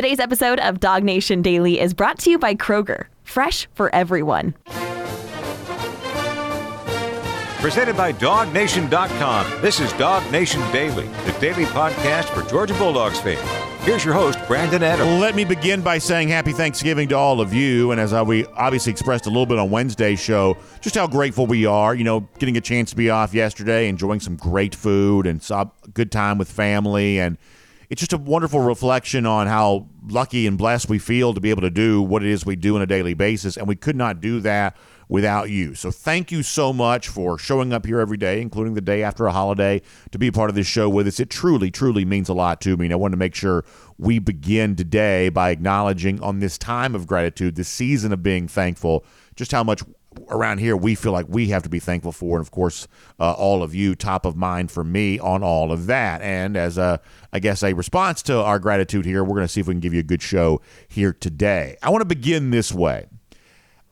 Today's episode of DawgNation Daily is brought to you by Kroger, fresh for everyone. Presented by DawgNation.com. This is Dog Nation Daily, the daily podcast for Georgia Bulldogs fans. Here's your host, Brandon Adams. Let me begin by saying happy Thanksgiving to all of you. And as we obviously expressed a little bit on Wednesday's show, just how grateful we are, you know, getting a chance to be off yesterday, enjoying some great food and some good time with family. And it's just a wonderful reflection on how lucky and blessed we feel to be able to do what it is we do on a daily basis. And we could not do that without you. So thank you so much for showing up here every day, including the day after a holiday, to be a part of this show with us. It truly, truly means a lot to me. And I want to make sure we begin today by acknowledging on this time of gratitude, this season of being thankful, just how much around here we feel like we have to be thankful for and of course uh, all of you top of mind for me on all of that and as a i guess a response to our gratitude here we're going to see if we can give you a good show here today i want to begin this way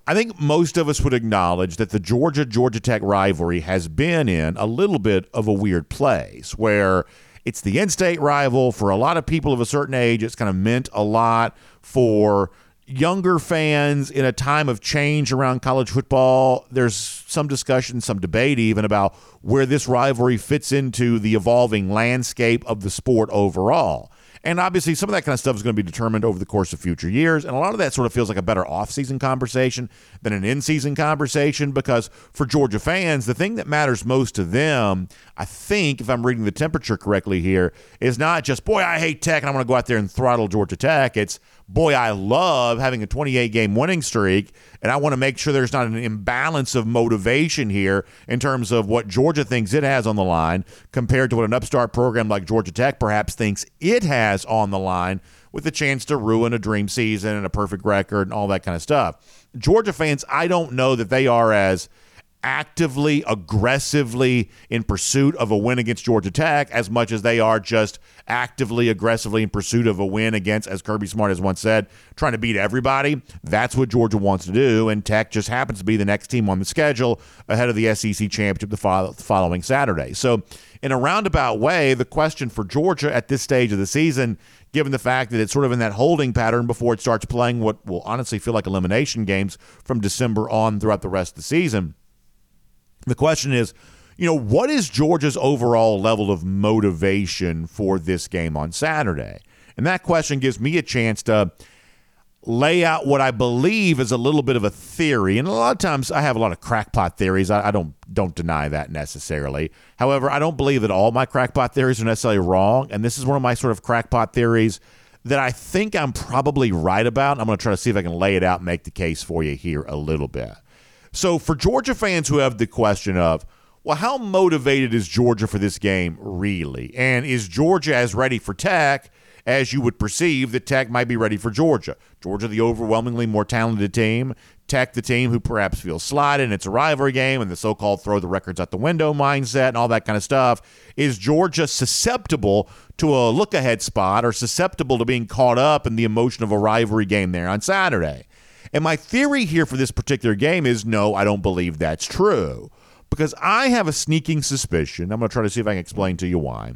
I think most of us would acknowledge that the Georgia Georgia Tech rivalry has been in a little bit of a weird place where it's the in state rival. For a lot of people of a certain age, it's kind of meant a lot. For younger fans in a time of change around college football, there's some discussion, some debate even about where this rivalry fits into the evolving landscape of the sport overall. And obviously, some of that kind of stuff is going to be determined over the course of future years. And a lot of that sort of feels like a better off-season conversation than an in-season conversation because for Georgia fans, the thing that matters most to them, I think, if I'm reading the temperature correctly here, is not just, boy, I hate Tech and I'm going to go out there and throttle Georgia Tech. It's, boy, I love having a 28 game winning streak, and I want to make sure there's not an imbalance of motivation here in terms of what Georgia thinks it has on the line compared to what an upstart program like Georgia Tech perhaps thinks it has on the line with the chance to ruin a dream season and a perfect record and all that kind of stuff. Georgia fans, I don't know that they are as actively, aggressively in pursuit of a win against Georgia Tech as much as they are just actively, aggressively in pursuit of a win against, as Kirby Smart has once said, trying to beat everybody. That's what Georgia wants to do, and Tech just happens to be the next team on the schedule ahead of the SEC championship the following Saturday. So, in a roundabout way, the question for Georgia at this stage of the season given the fact that it's sort of in that holding pattern before it starts playing what will honestly feel like elimination games from December on throughout the rest of the season. The question is, you know, what is Georgia's overall level of motivation for this game on Saturday? And that question gives me a chance to lay out what I believe is a little bit of a theory. And a lot of times I have a lot of crackpot theories. I, I, don't don't deny that necessarily. However, I don't believe that all my crackpot theories are necessarily wrong. And this is one of my sort of crackpot theories that I think I'm probably right about. I'm going to try to see if I can lay it out and make the case for you here a little bit. So for Georgia fans who have the question of, well, how motivated is Georgia for this game really? And is Georgia as ready for Tech as you would perceive that Tech might be ready for Georgia? Georgia, the overwhelmingly more talented team. Tech, the team who perhaps feels slighted, and it's rivalry game, and the so called throw the records out the window mindset and all that kind of stuff. Is Georgia susceptible to a look ahead spot or susceptible to being caught up in the emotion of a rivalry game there on Saturday? And my theory here for this particular game is no, I don't believe that's true. Because I have a sneaking suspicion. I'm going to try to see if I can explain to you why.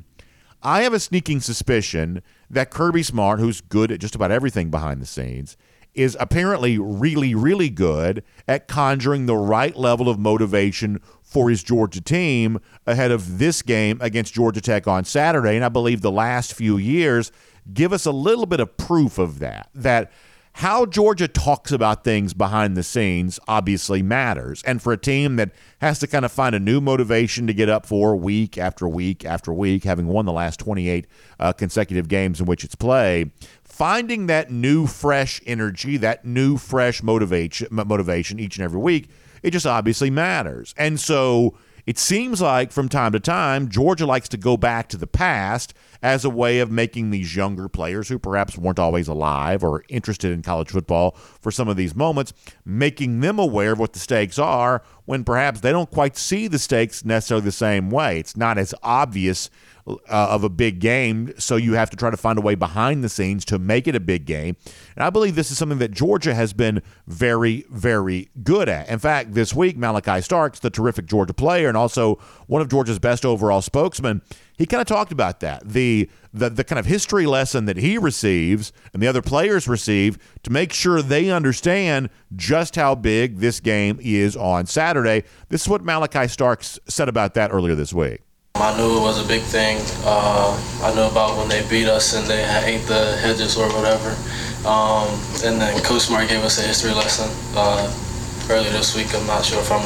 I have a sneaking suspicion that Kirby Smart, who's good at just about everything behind the scenes, is apparently really, really good at conjuring the right level of motivation for his Georgia team ahead of this game against Georgia Tech on Saturday. And I believe the last few years give us a little bit of proof of that. That how Georgia talks about things behind the scenes obviously matters. And for a team that has to kind of find a new motivation to get up for week after week after week, having won the last 28 uh, consecutive games in which it's played, finding that new, fresh energy, that new, fresh motivation, motivation each and every week, it just obviously matters. And so it seems like from time to time, Georgia likes to go back to the past as a way of making these younger players who perhaps weren't always alive or interested in college football for some of these moments, making them aware of what the stakes are when perhaps they don't quite see the stakes necessarily the same way. It's not as obvious uh, of a big game, so you have to try to find a way behind the scenes to make it a big game. And I believe this is something that Georgia has been very, very good at. In fact, this week, Malaki Starks, the terrific Georgia player and also one of Georgia's best overall spokesmen, he kind of talked about that the, the the kind of history lesson that he receives and the other players receive to make sure they understand just how big this game is on Saturday. This is what Malaki Starks said about that earlier this week. I knew it was a big thing. Uh, I knew about when they beat us and they ate the hedges or whatever. Um, and then Coach Smart gave us a history lesson uh, earlier this week. I'm not sure if I'm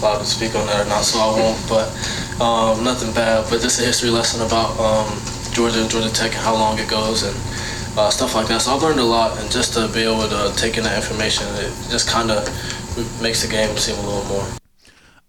allowed to speak on that or not, so I won't. But um, nothing bad, but just a history lesson about um, Georgia and Georgia Tech and how long it goes and uh, stuff like that. So I've learned a lot, and just to be able to take in that information, it just kind of makes the game seem a little more.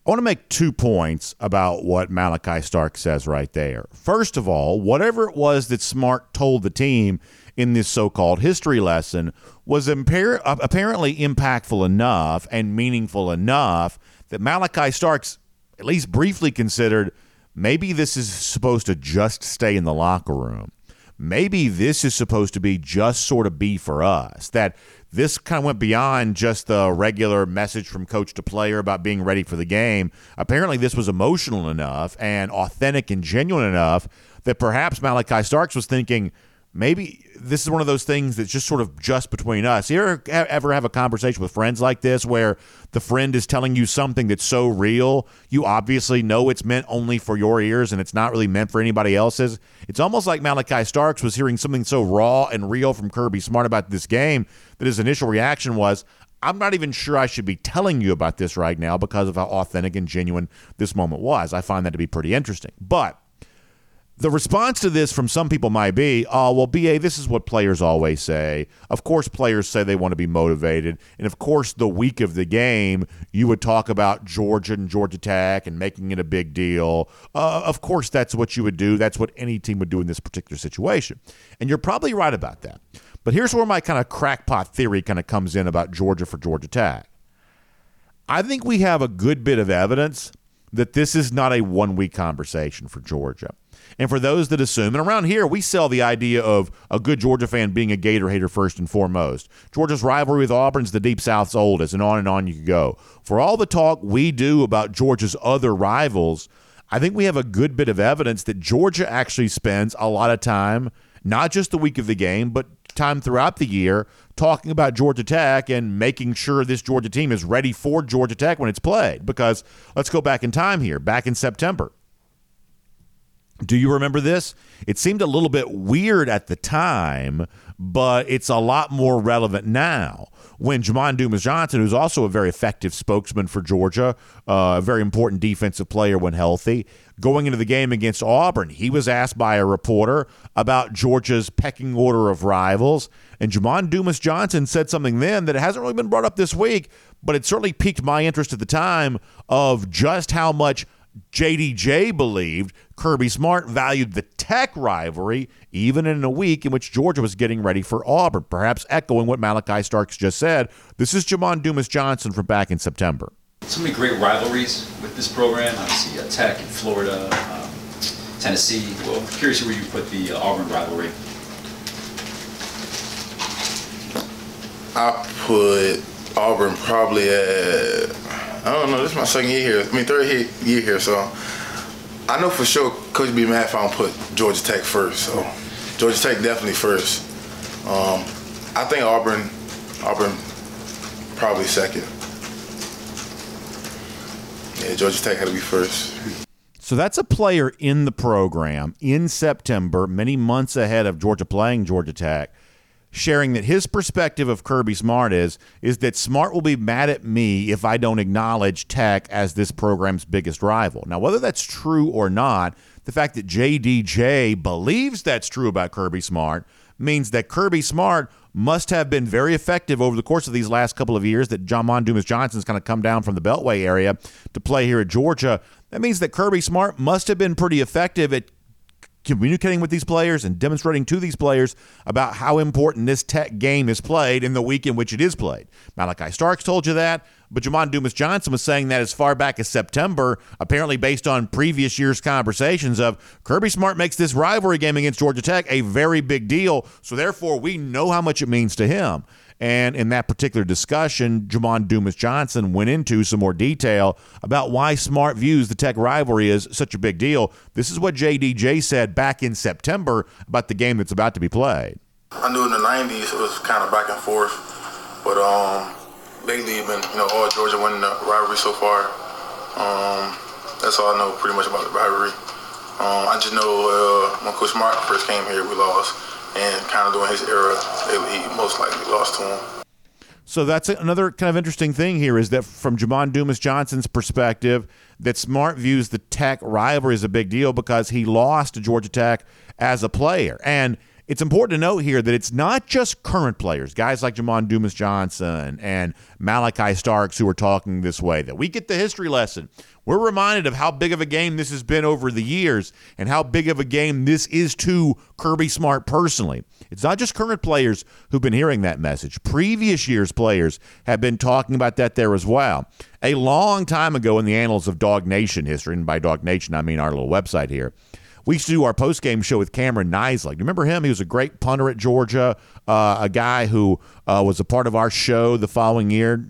I want to make two points about what Malaki Stark says right there. First of all, whatever it was that Smart told the team in this so called history lesson was impar- apparently impactful enough and meaningful enough that Malaki Starks at least briefly considered maybe this is supposed to just stay in the locker room. Maybe this is supposed to be just sort of be for us. That this kind of went beyond just the regular message from coach to player about being ready for the game. Apparently, this was emotional enough and authentic and genuine enough that perhaps Malaki Starks was thinking, maybe this is one of those things that's just sort of just between us. You ever, ever have a conversation with friends like this where the friend is telling you something that's so real, you obviously know it's meant only for your ears and it's not really meant for anybody else's? It's almost like Malaki Starks was hearing something so raw and real from Kirby Smart about this game that his initial reaction was, I'm not even sure I should be telling you about this right now because of how authentic and genuine this moment was. I find that to be pretty interesting. But the response to this from some people might be, oh, well, BA, this is what players always say. Of course, players say they want to be motivated. And of course, the week of the game, you would talk about Georgia and Georgia Tech and making it a big deal. Uh, of course, that's what you would do. That's what any team would do in this particular situation. And you're probably right about that. But here's where my kind of crackpot theory kind of comes in about Georgia for Georgia Tech. I think we have a good bit of evidence that this is not a one week conversation for Georgia. And for those that assume, and around here, we sell the idea of a good Georgia fan being a Gator hater first and foremost. Georgia's rivalry with Auburn's the Deep South's oldest, and on and on you could go. For all the talk we do about Georgia's other rivals, I think we have a good bit of evidence that Georgia actually spends a lot of time, not just the week of the game, but time throughout the year, talking about Georgia Tech and making sure this Georgia team is ready for Georgia Tech when it's played. Because let's go back in time here, back in September. Do you remember this? It seemed a little bit weird at the time, but it's a lot more relevant now. When Jamon Dumas Johnson, who's also a very effective spokesman for Georgia, uh, a very important defensive player when healthy, going into the game against Auburn, he was asked by a reporter about Georgia's pecking order of rivals. And Jamon Dumas Johnson said something then that hasn't really been brought up this week, but it certainly piqued my interest at the time of just how much JDJ believed Kirby Smart valued the Tech rivalry, even in a week in which Georgia was getting ready for Auburn, perhaps echoing what Malaki Starks just said. This is Jamon Dumas Johnson from back in September. So many great rivalries with this program. Obviously, uh, Tech in Florida, um, Tennessee. Well, I'm curious where you put the uh, Auburn rivalry. I put Auburn probably at I don't know. This is my second year here. I mean, third year here. So I know for sure Coach B mad if I don't put Georgia Tech first. So Georgia Tech definitely first. Um, I think Auburn, Auburn probably second. Yeah, Georgia Tech had to be first. So that's a player in the program in September, many months ahead of Georgia playing Georgia Tech sharing that his perspective of Kirby Smart is is that Smart will be mad at me if I don't acknowledge Tech as this program's biggest rival. Now, whether that's true or not, the fact that JDJ believes that's true about Kirby Smart means that Kirby Smart must have been very effective over the course of these last couple of years that Jamon Dumas Johnson's kind of come down from the Beltway area to play here at Georgia. That means that Kirby Smart must have been pretty effective at communicating with these players and demonstrating to these players about how important this tech game is played in the week in which it is played. Malaki Starks told you that. But Jamon Dumas Johnson was saying that as far back as September, apparently based on previous year's conversations of Kirby Smart makes this rivalry game against Georgia Tech a very big deal. So therefore, we know how much it means to him. And in that particular discussion, Jamon Dumas Johnson went into some more detail about why Smart views the Tech rivalry is such a big deal. This is what JDJ said back in September about the game that's about to be played. I knew in the '90s it was kind of back and forth, but um, lately been you know all Georgia winning the rivalry so far. Um, that's all I know pretty much about the rivalry. Um, I just know uh, when Coach Smart first came here, we lost and kind of during his era, he most likely lost to him. So that's another kind of interesting thing here is that from Jamon Dumas Johnson's perspective, that Smart views the Tech rivalry as a big deal because he lost to Georgia Tech as a player. And it's important to note here that it's not just current players, guys like Jamon Dumas Johnson and Malaki Starks who are talking this way, that we get the history lesson. We're reminded of how big of a game this has been over the years and how big of a game this is to Kirby Smart personally. It's not just current players who've been hearing that message. Previous years' players have been talking about that there as well. A long time ago in the annals of DawgNation history, and by DawgNation I mean our little website here, we used to do our post game show with Cameron Nizialek. You remember him? He was a great punter at Georgia, uh, a guy who uh, was a part of our show the following year.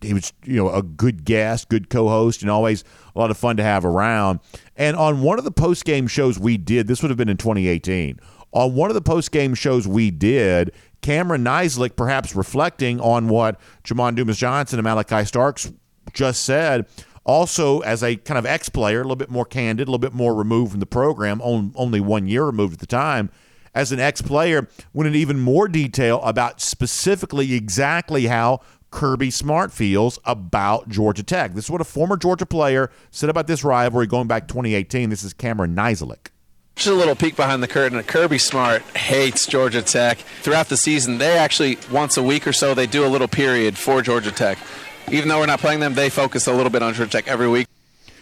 He was, you know, a good guest, good co-host, and always a lot of fun to have around. And on one of the post game shows we did, this would have been in 2018. On one of the post game shows we did, Cameron Nizialek, perhaps reflecting on what Jamon Dumas Johnson and Malaki Starks just said, also, as a kind of ex player, a little bit more candid, a little bit more removed from the program, only one year removed at the time, as an ex player, went into even more detail about specifically exactly how Kirby Smart feels about Georgia Tech. This is what a former Georgia player said about this rivalry going back 2018. This is Cameron Nizialek. Just a little peek behind the curtain. Kirby Smart hates Georgia Tech. Throughout the season, they actually, once a week or so, they do a little period for Georgia Tech even though we're not playing them, they focus a little bit on Georgia Tech every week.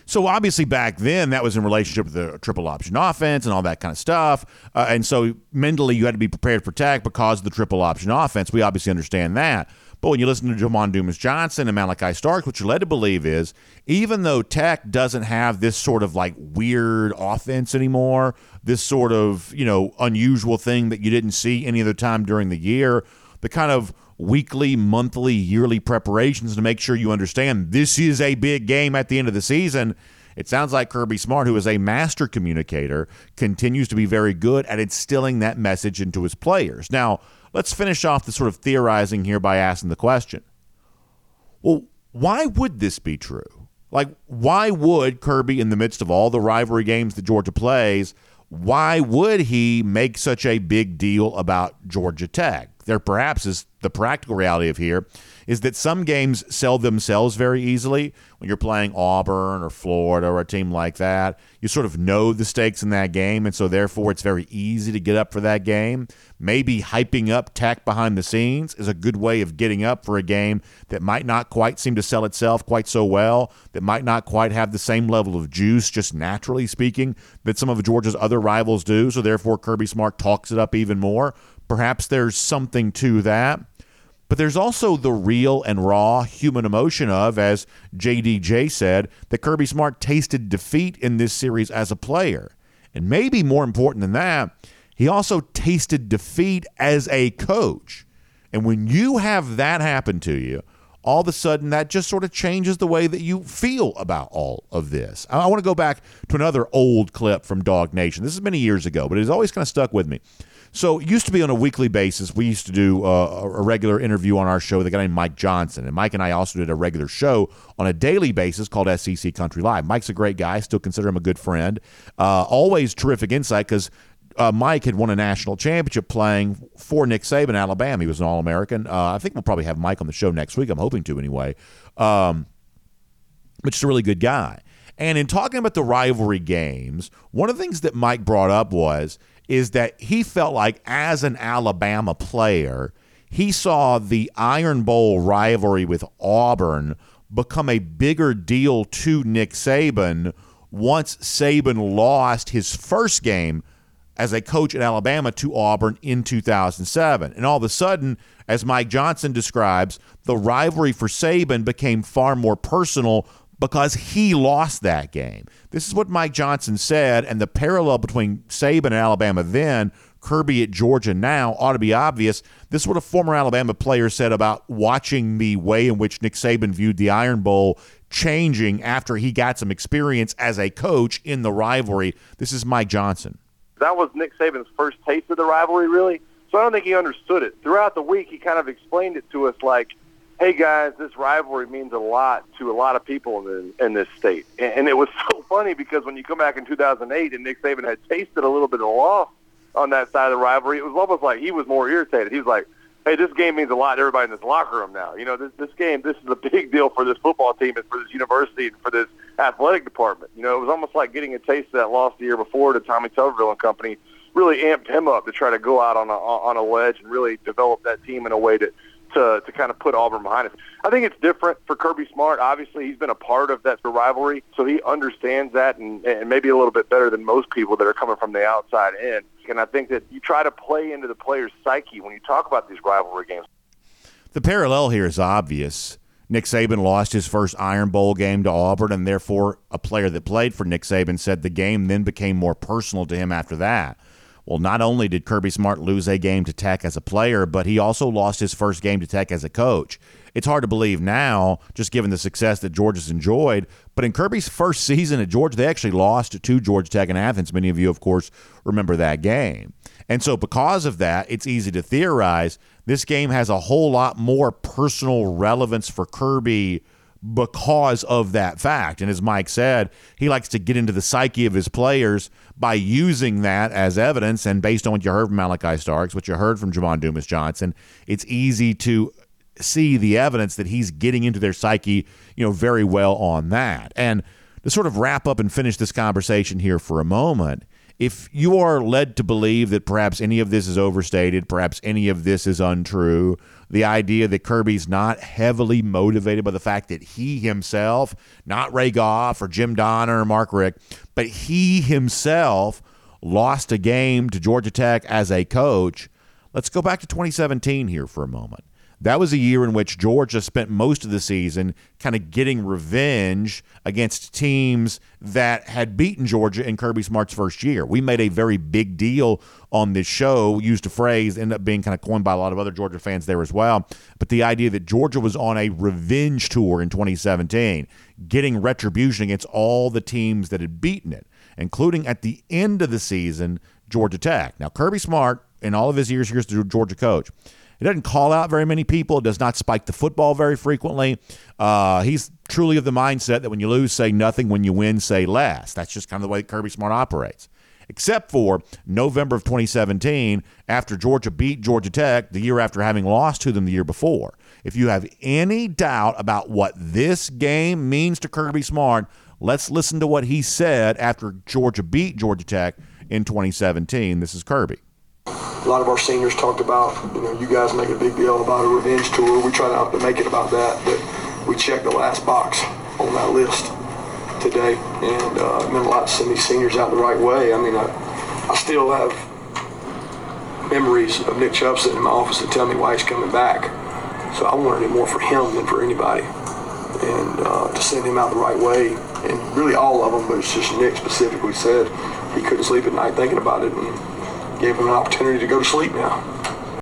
So obviously back then that was in relationship with the triple option offense and all that kind of stuff. Uh, and so mentally you had to be prepared for Tech because of the triple option offense. We obviously understand that. But when you listen to Jamon Dumas Johnson and Malaki Stark, what you're led to believe is even though Tech doesn't have this sort of like weird offense anymore, this sort of, you know, unusual thing that you didn't see any other time during the year, the kind of weekly, monthly, yearly preparations to make sure you understand this is a big game at the end of the season. It sounds like Kirby Smart, who is a master communicator, continues to be very good at instilling that message into his players. Now, let's finish off the sort of theorizing here by asking the question well, why would this be true? Like, why would Kirby, in the midst of all the rivalry games that Georgia plays, why would he make such a big deal about Georgia Tech? There perhaps is the practical reality of here is that some games sell themselves very easily when you're playing Auburn or Florida or a team like that. You sort of know the stakes in that game, and so therefore it's very easy to get up for that game. Maybe hyping up Tech behind the scenes is a good way of getting up for a game that might not quite seem to sell itself quite so well, that might not quite have the same level of juice, just naturally speaking, that some of Georgia's other rivals do. So therefore, Kirby Smart talks it up even more. Perhaps there's something to that. But there's also the real and raw human emotion of, as JDJ said, that Kirby Smart tasted defeat in this series as a player. And maybe more important than that, he also tasted defeat as a coach. And when you have that happen to you, all of a sudden that just sort of changes the way that you feel about all of this. I, want to go back to another old clip from DawgNation. This is many years ago, but it's always kind of stuck with me. So it used to be on a weekly basis. We used to do uh, a regular interview on our show with a guy named Mike Johnson. And Mike and I also did a regular show on a daily basis called SEC Country Live. Mike's a great guy. Still consider him a good friend. Uh, always terrific insight because uh, Mike had won a national championship playing for Nick Saban, Alabama. He was an All American. Uh, I think we'll probably have Mike on the show next week. I'm hoping to anyway. Um, but just a really good guy. And in talking about the rivalry games, one of the things that Mike brought up was is that he felt like as an Alabama player, he saw the Iron Bowl rivalry with Auburn become a bigger deal to Nick Saban once Saban lost his first game as a coach at Alabama to Auburn in 2007. And all of a sudden, as Mike Johnson describes, the rivalry for Saban became far more personal because he lost that game. This is what Mike Johnson said, and the parallel between Saban and Alabama then, Kirby at Georgia now, ought to be obvious. This is what a former Alabama player said about watching the way in which Nick Saban viewed the Iron Bowl changing after he got some experience as a coach in the rivalry. This is Mike Johnson. That was Nick Saban's first taste of the rivalry, really. So I don't think he understood it. Throughout the week, he kind of explained it to us like, hey guys, this rivalry means a lot to a lot of people in, in this state. And, and it was so funny because when you come back in 2008 and Nick Saban had tasted a little bit of loss on that side of the rivalry, it was almost like he was more irritated. He was like, hey, this game means a lot to everybody in this locker room now. You know, this this game, this is a big deal for this football team and for this university and for this athletic department. You know, it was almost like getting a taste of that loss the year before to Tommy Tuberville and company really amped him up to try to go out on a on a ledge and really develop that team in a way to to to kind of put Auburn behind us. I think it's different for Kirby Smart. Obviously, he's been a part of that rivalry, so he understands that and, and maybe a little bit better than most people that are coming from the outside in. And I think that you try to play into the player's psyche when you talk about these rivalry games. The parallel here is obvious. Nick Saban lost his first Iron Bowl game to Auburn, and therefore a player that played for Nick Saban said the game then became more personal to him after that. Well, not only did Kirby Smart lose a game to Tech as a player, but he also lost his first game to Tech as a coach. It's hard to believe now, just given the success that Georgia's enjoyed. But in Kirby's first season at Georgia, they actually lost to Georgia Tech in Athens. Many of you, of course, remember that game. And so, because of that, it's easy to theorize this game has a whole lot more personal relevance for Kirby because of that fact. And as Mike said, he likes to get into the psyche of his players by using that as evidence. And based on what you heard from Malaki Starks, what you heard from Jamon Dumas Johnson, it's easy to see the evidence that he's getting into their psyche, you know, very well on that. And to sort of wrap up and finish this conversation here for a moment, if you are led to believe that perhaps any of this is overstated, perhaps any of this is untrue, the idea that Kirby's not heavily motivated by the fact that he himself, not Ray Goff or Jim Donnan or Mark Richt, but he himself lost a game to Georgia Tech as a coach. Let's go back to 2017 here for a moment. That was a year in which Georgia spent most of the season kind of getting revenge against teams that had beaten Georgia in Kirby Smart's first year. We made a very big deal on this show, used a phrase, ended up being kind of coined by a lot of other Georgia fans there as well. But the idea that Georgia was on a revenge tour in 2017, getting retribution against all the teams that had beaten it, including at the end of the season, Georgia Tech. Now, Kirby Smart, in all of his years here as the Georgia coach, he doesn't call out very many people, It does not spike the football very frequently. Uh, he's truly of the mindset that when you lose, say nothing. When you win, say less. That's just kind of the way Kirby Smart operates. Except for November of 2017, after Georgia beat Georgia Tech the year after having lost to them the year before. If you have any doubt about what this game means to Kirby Smart, let's listen to what he said after Georgia beat Georgia Tech in 2017. This is Kirby a lot of our seniors talked about, you know, you guys make a big deal about a revenge tour. We try not to make it about that, but we checked the last box on that list today, and uh, it meant a lot to send these seniors out the right way. I mean, I, I still have memories of Nick Chubb sitting in my office and tell me why he's coming back. So I wanted it more for him than for anybody, and uh, to send him out the right way, and really all of them, but it's just Nick specifically said he couldn't sleep at night thinking about it. And, gave him an opportunity to go to sleep now.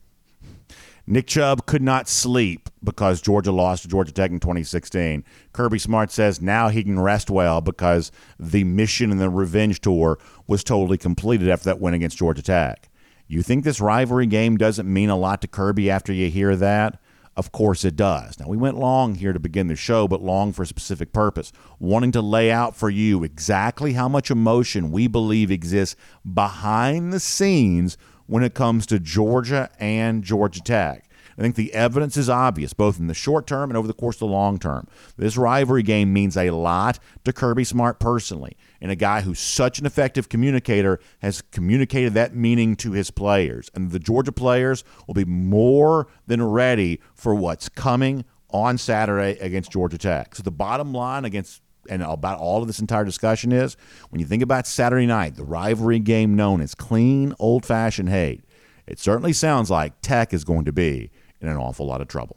Nick Chubb could not sleep because Georgia lost to Georgia Tech in 2016. Kirby Smart says now he can rest well because the mission and the revenge tour was totally completed after that win against Georgia Tech. You think this rivalry game doesn't mean a lot to Kirby after you hear that? Of course it does. Now, we went long here to begin the show, but long for a specific purpose, wanting to lay out for you exactly how much emotion we believe exists behind the scenes when it comes to Georgia and Georgia Tech. I think the evidence is obvious, both in the short term and over the course of the long term. This rivalry game means a lot to Kirby Smart personally, and a guy who's such an effective communicator has communicated that meaning to his players. And the Georgia players will be more than ready for what's coming on Saturday against Georgia Tech. So the bottom line against and about all of this entire discussion is when you think about Saturday night, the rivalry game known as clean, old fashioned hate, it certainly sounds like Tech is going to be in an awful lot of trouble.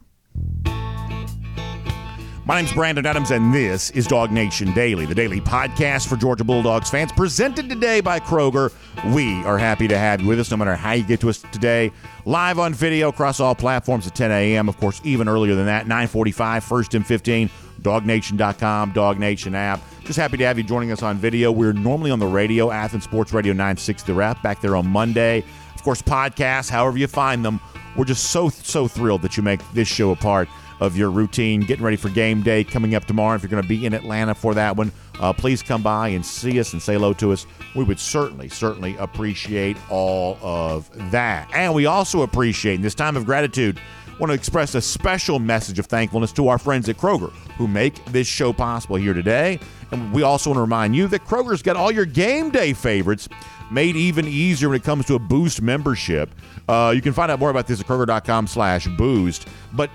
My name's Brandon Adams, and this is DawgNation Daily, the daily podcast for Georgia Bulldogs fans, presented today by Kroger. We are happy to have you with us, no matter how you get to us today. Live on video across all platforms at 10 a.m. Of course, even earlier than that, 9:45, first and 15. DawgNation.com, Dog Nation app. Just happy to have you joining us on video. We're normally on the radio, Athens Sports Radio 960 Ref, back there on Monday. Of course, podcasts, however you find them. We're just so so thrilled that you make this show a part of your routine. Getting ready for game day coming up tomorrow. If you're going to be in Atlanta for that one, uh, please come by and see us and say hello to us. We would certainly, certainly appreciate all of that. And we also appreciate in this time of gratitude, want to express a special message of thankfulness to our friends at Kroger who make this show possible here today. And we also want to remind you that Kroger's got all your game day favorites made even easier when it comes to a Boost membership. Uh, you can find out more about this at Kroger.com slash Boost. But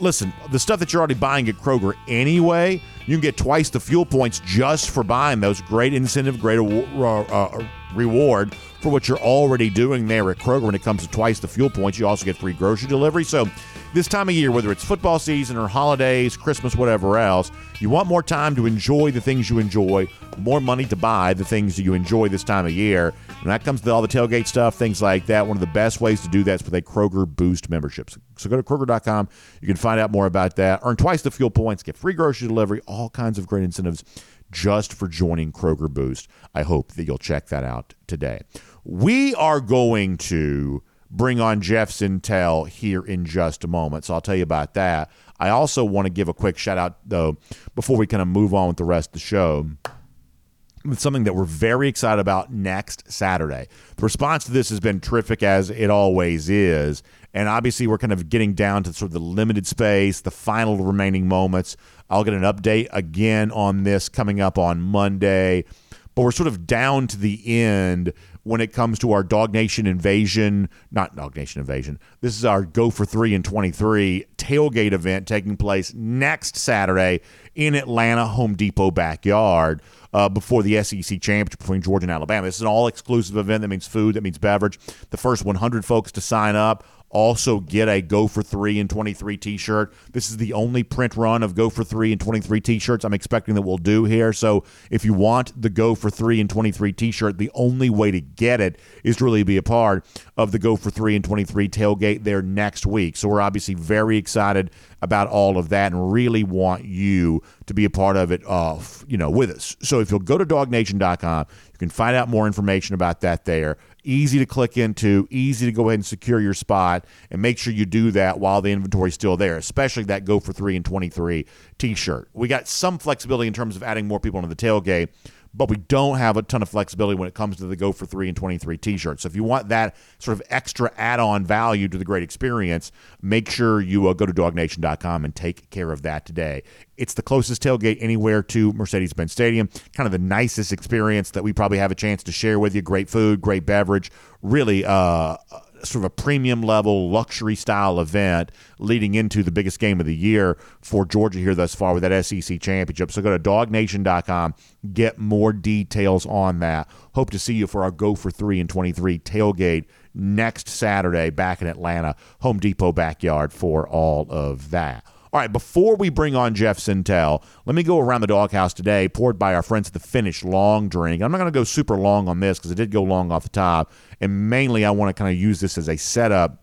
listen, the stuff that you're already buying at Kroger anyway, you can get twice the fuel points just for buying those. Great incentive, great uh, uh, reward for what you're already doing there at Kroger when it comes to twice the fuel points. You also get free grocery delivery. So, this time of year, whether it's football season or holidays, Christmas, whatever else, you want more time to enjoy the things you enjoy, more money to buy the things that you enjoy this time of year. And that comes to all the tailgate stuff, things like that. One of the best ways to do that is with a Kroger Boost membership. So go to Kroger.com. You can find out more about that. Earn twice the fuel points, get free grocery delivery, all kinds of great incentives just for joining Kroger Boost. I hope that you'll check that out today. We are going to bring on Jeff Sentell here in just a moment. So I'll tell you about that. I also want to give a quick shout out, though, before we kind of move on with the rest of the show. With something that we're very excited about next Saturday. The response to this has been terrific, as it always is. And obviously, we're kind of getting down to sort of the limited space, the final remaining moments. I'll get an update again on this coming up on Monday. But we're sort of down to the end when it comes to our DawgNation invasion, not DawgNation invasion. This is our Go for 3 and 23 tailgate event taking place next Saturday in Atlanta Home Depot backyard uh, before the SEC championship between Georgia and Alabama. This is an all exclusive event that means food, that means beverage. The first 100 folks to sign up also get a Go for 3 and 23 t shirt. This is the only print run of Go for 3 and 23 t shirts I'm expecting that we'll do here. So if you want the Go for 3 and 23 t shirt, the only way to get it is to really be a part of the Go for 3 and 23 tailgate there next week. So we're obviously very excited about all of that and really want you to be a part of it uh, you know with us so if you'll go to dawgnation.com you can find out more information about that there easy to click into, easy to go ahead and secure your spot, and make sure you do that while the inventory is still there, especially that Go for 3 and 23 t shirt. We got some flexibility in terms of adding more people into the tailgate, but we don't have a ton of flexibility when it comes to the Go for 3 and 23 t shirts. So if you want that sort of extra add on value to the great experience, make sure you uh, go to dawgnation.com and take care of that today. It's the closest tailgate anywhere to Mercedes Benz Stadium. Kind of the nicest experience that we probably have a chance to share with you. Great food, great beverage. Really, uh, sort of a premium level luxury style event leading into the biggest game of the year for Georgia here thus far with that SEC championship. So go to dawgnation.com, get more details on that. Hope to see you for our Go for 3 and 23 tailgate next Saturday back in Atlanta, Home Depot backyard for all of that. All right, before we bring on Jeff Sentell, let me go around the doghouse today, poured by our friends at the Finnish Long Drink. I'm not going to go super long on this because it did go long off the top. And mainly, I want to kind of use this as a setup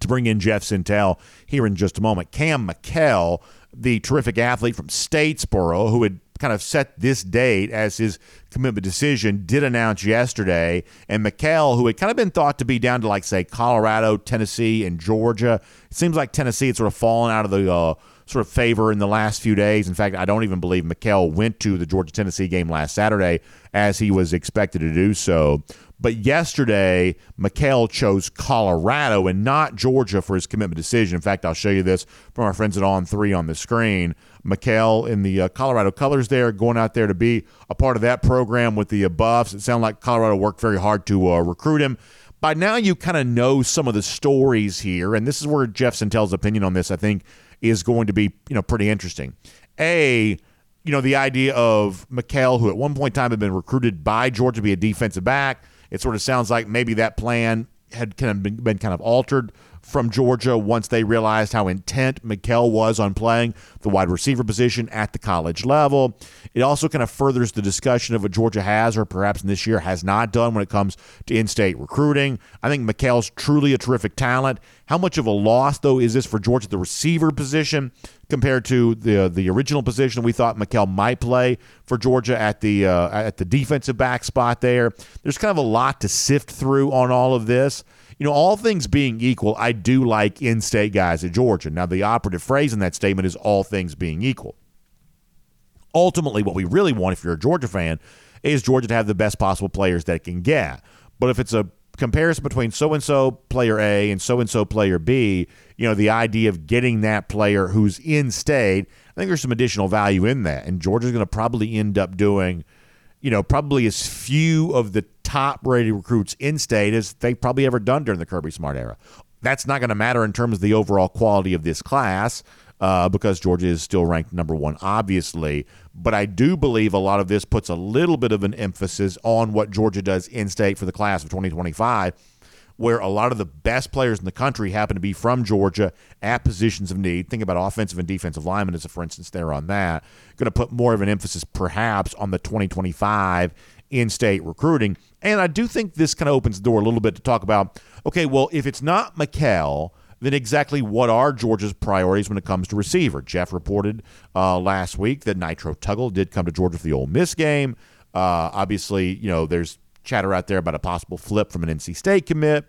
to bring in Jeff Sentell here in just a moment. Kam Mikell, the terrific athlete from Statesboro, who had kind of set this date as his commitment decision, did announce yesterday. And Mikell, who had kind of been thought to be down to, like, say, Colorado, Tennessee, and Georgia, it seems like Tennessee had sort of fallen out of the uh, sort of favor in the last few days. In fact, I don't even believe Mikell went to the Georgia Tennessee game last Saturday as he was expected to do so. But yesterday, Mikell chose Colorado and not Georgia for his commitment decision. In fact, I'll show you this from our friends at On Three on the screen. Mikell in the uh, Colorado colors there, going out there to be a part of that program with the uh, Buffs. It sounded like Colorado worked very hard to uh, recruit him. By now, you kind of know some of the stories here, and this is where Jeff Sentell's opinion on this, I think, is going to be you know pretty interesting. A you know, the idea of Mikell, who at one point in time had been recruited by Georgia to be a defensive back, it sort of sounds like maybe that plan had kind of been, been kind of altered from Georgia once they realized how intent Mikell was on playing the wide receiver position at the college level. It also kind of furthers the discussion of what Georgia has, or perhaps this year has not done when it comes to in state recruiting. I think Mikell's truly a terrific talent. How much of a loss, though, is this for Georgia, the receiver position, compared to the the original position we thought Mikell might play for Georgia at the uh, at the defensive back spot there? There's kind of a lot to sift through on all of this you know, all things being equal, I do like in state guys at Georgia. Now, the operative phrase in that statement is all things being equal. Ultimately, what we really want, if you're a Georgia fan, is Georgia to have the best possible players that it can get. But if it's a comparison between so and so player A and so and so player B, you know, the idea of getting that player who's in state, I think there's some additional value in that. And Georgia's going to probably end up doing, you know, probably as few of the top rated recruits in state as they've probably ever done during the Kirby Smart era. That's not going to matter in terms of the overall quality of this class uh, because Georgia is still ranked number one, obviously. But I do believe a lot of this puts a little bit of an emphasis on what Georgia does in state for the class of 2025 where a lot of the best players in the country happen to be from Georgia at positions of need. Think about offensive and defensive linemen as a for instance there on that. Going to put more of an emphasis perhaps on the 2025 in-state recruiting. And I do think this kind of opens the door a little bit to talk about, okay, well, if it's not Mikell, then exactly what are Georgia's priorities when it comes to receiver? Jeff reported uh, last week that Nitro Tuggle did come to Georgia for the Ole Miss game. Uh, obviously, you know, there's chatter out there about a possible flip from an NC State commit.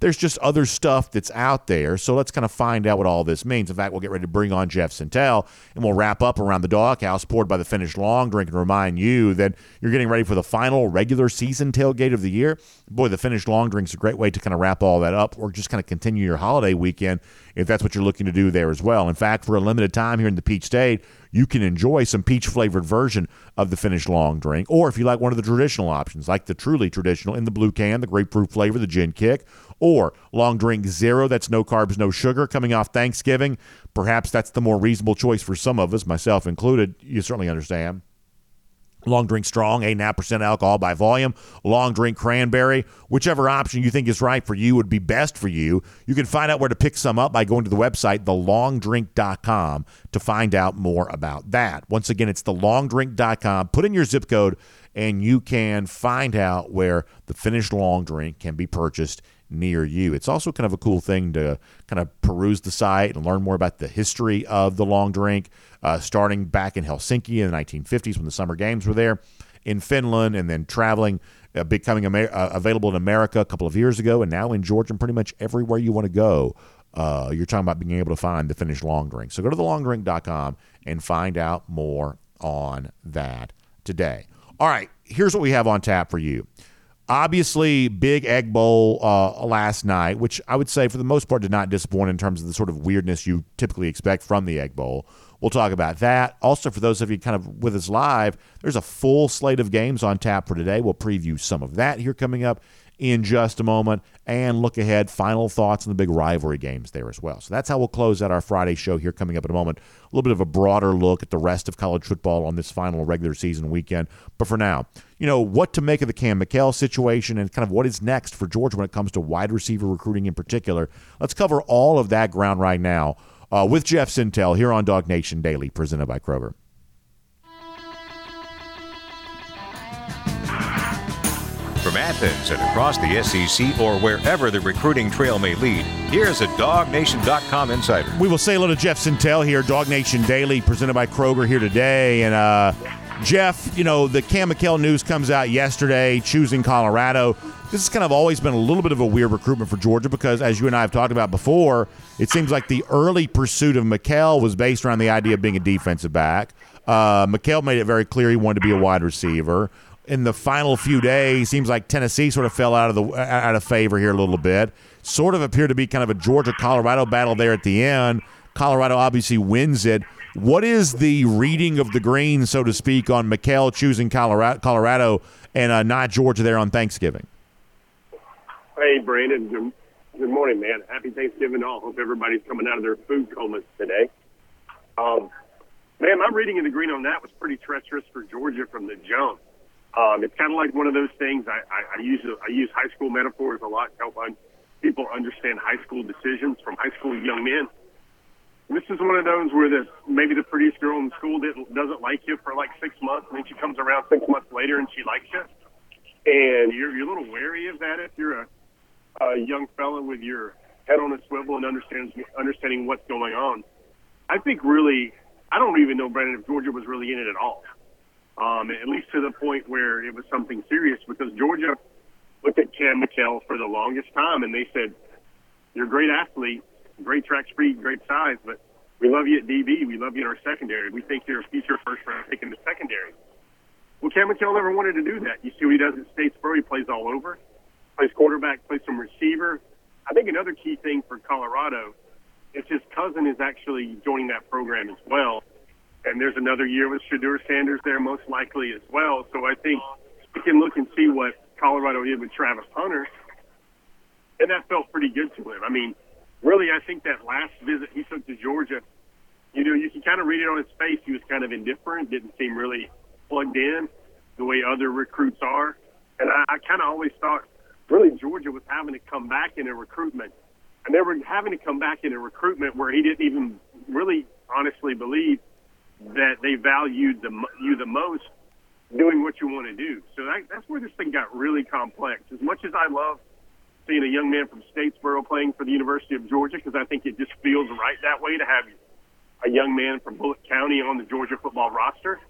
There's just other stuff that's out there. So let's kind of find out what all this means. In fact, we'll get ready to bring on Jeff Sentell and we'll wrap up around the doghouse poured by the Finnish long drink and remind you that you're getting ready for the final regular season tailgate of the year. Boy, the Finnish long drink's a great way to kind of wrap all that up or just kind of continue your holiday weekend if that's what you're looking to do there as well. In fact, for a limited time here in the Peach State, you can enjoy some peach flavored version of the Finnish long drink. Or if you like one of the traditional options, like the truly traditional in the blue can, the grapefruit flavor, the gin kick, or long drink zero, that's no carbs, no sugar, coming off Thanksgiving. Perhaps that's the more reasonable choice for some of us, myself included. You certainly understand. Long drink strong, 8.5% alcohol by volume. Long drink cranberry. Whichever option you think is right for you would be best for you. You can find out where to pick some up by going to the website, thelongdrink.com, to find out more about that. Once again, it's thelongdrink.com. Put in your zip code, and you can find out where the Finnish long drink can be purchased near you. It's also kind of a cool thing to kind of peruse the site and learn more about the history of the long drink uh, starting back in Helsinki in the 1950s when the Summer Games were there, in Finland, and then traveling, uh, becoming Amer- uh, available in America a couple of years ago, and now in Georgia and pretty much everywhere you want to go. Uh, you're talking about being able to find the Finnish long drink. So go to thelongdrink.com and find out more on that today. All right, here's what we have on tap for you. Obviously, big egg bowl uh, last night, which I would say for the most part did not disappoint in terms of the sort of weirdness you typically expect from the egg bowl. We'll talk about that. Also, for those of you kind of with us live, there's a full slate of games on tap for today. We'll preview some of that here coming up in just a moment and look ahead, final thoughts on the big rivalry games there as well. So that's how we'll close out our Friday show here coming up in a moment. A little bit of a broader look at the rest of college football on this final regular season weekend. But for now, you know, what to make of the Kam Mikell situation and kind of what is next for Georgia when it comes to wide receiver recruiting in particular. Let's cover all of that ground right now uh, with Jeff Sentell here on DawgNation Daily, presented by Kroger. From Athens and across the SEC or wherever the recruiting trail may lead, here's a DawgNation.com insider. We will say hello to Jeff Sentell here, DawgNation Daily, presented by Kroger here today. And uh, Jeff, you know, the Kam Mikell news comes out yesterday, choosing Colorado. This has kind of always been a little bit of a weird recruitment for Georgia because, as you and I have talked about before, it seems like the early pursuit of Mikell was based around the idea of being a defensive back. Uh, Mikell made it very clear he wanted to be a wide receiver in the final few days, seems like Tennessee sort of fell out of the out of favor here a little bit. Sort of appeared to be kind of a Georgia Colorado battle there at the end. Colorado obviously wins it. What is the reading of the green, so to speak, on Mikell choosing Colorado, Colorado and uh, not Georgia there on Thanksgiving? Hey, Brandon. Good, good morning, man. Happy Thanksgiving all. Hope everybody's coming out of their food comas today. Um, Man, my reading of the green on that was pretty treacherous for Georgia from the jump. Um, it's kind of like one of those things. I, I, I use I use high school metaphors a lot to help people understand high school decisions from high school young men. This is one of those where the maybe the prettiest girl in school didn't, doesn't like you for like six months, and then she comes around six months later and she likes you, and you're you're a little wary of that if you're a, a young fella with your head on a swivel and understands understanding what's going on. I think really, I don't even know Brandon if Georgia was really in it at all um, at least to the point where it was something serious because Georgia looked at Kam Mikell for the longest time and they said, You're a great athlete, great track speed, great size, but we love you at DB. We love you in our secondary. We think you're a future first round pick in the secondary. Well, Kam Mikell never wanted to do that. You see what he does at Statesboro. He plays all over, plays quarterback, plays some receiver. I think another key thing for Colorado is his cousin is actually joining that program as well and there's another year with Shedeur Sanders there most likely as well. So I think we can look and see what Colorado did with Travis Hunter, and that felt pretty good to him. I mean, really, I think that last visit he took to Georgia, you know, you can kind of read it on his face. He was kind of indifferent, didn't seem really plugged in the way other recruits are, and I, I kind of always thought really Georgia was having to come back in a recruitment. And they were having to come back in a recruitment where he didn't even really honestly believe that they valued the, you the most doing what you want to do. So that, that's where this thing got really complex. As much as I love seeing a young man from Statesboro playing for the University of Georgia, because I think it just feels right that way to have a young man from Bulloch County on the Georgia football roster.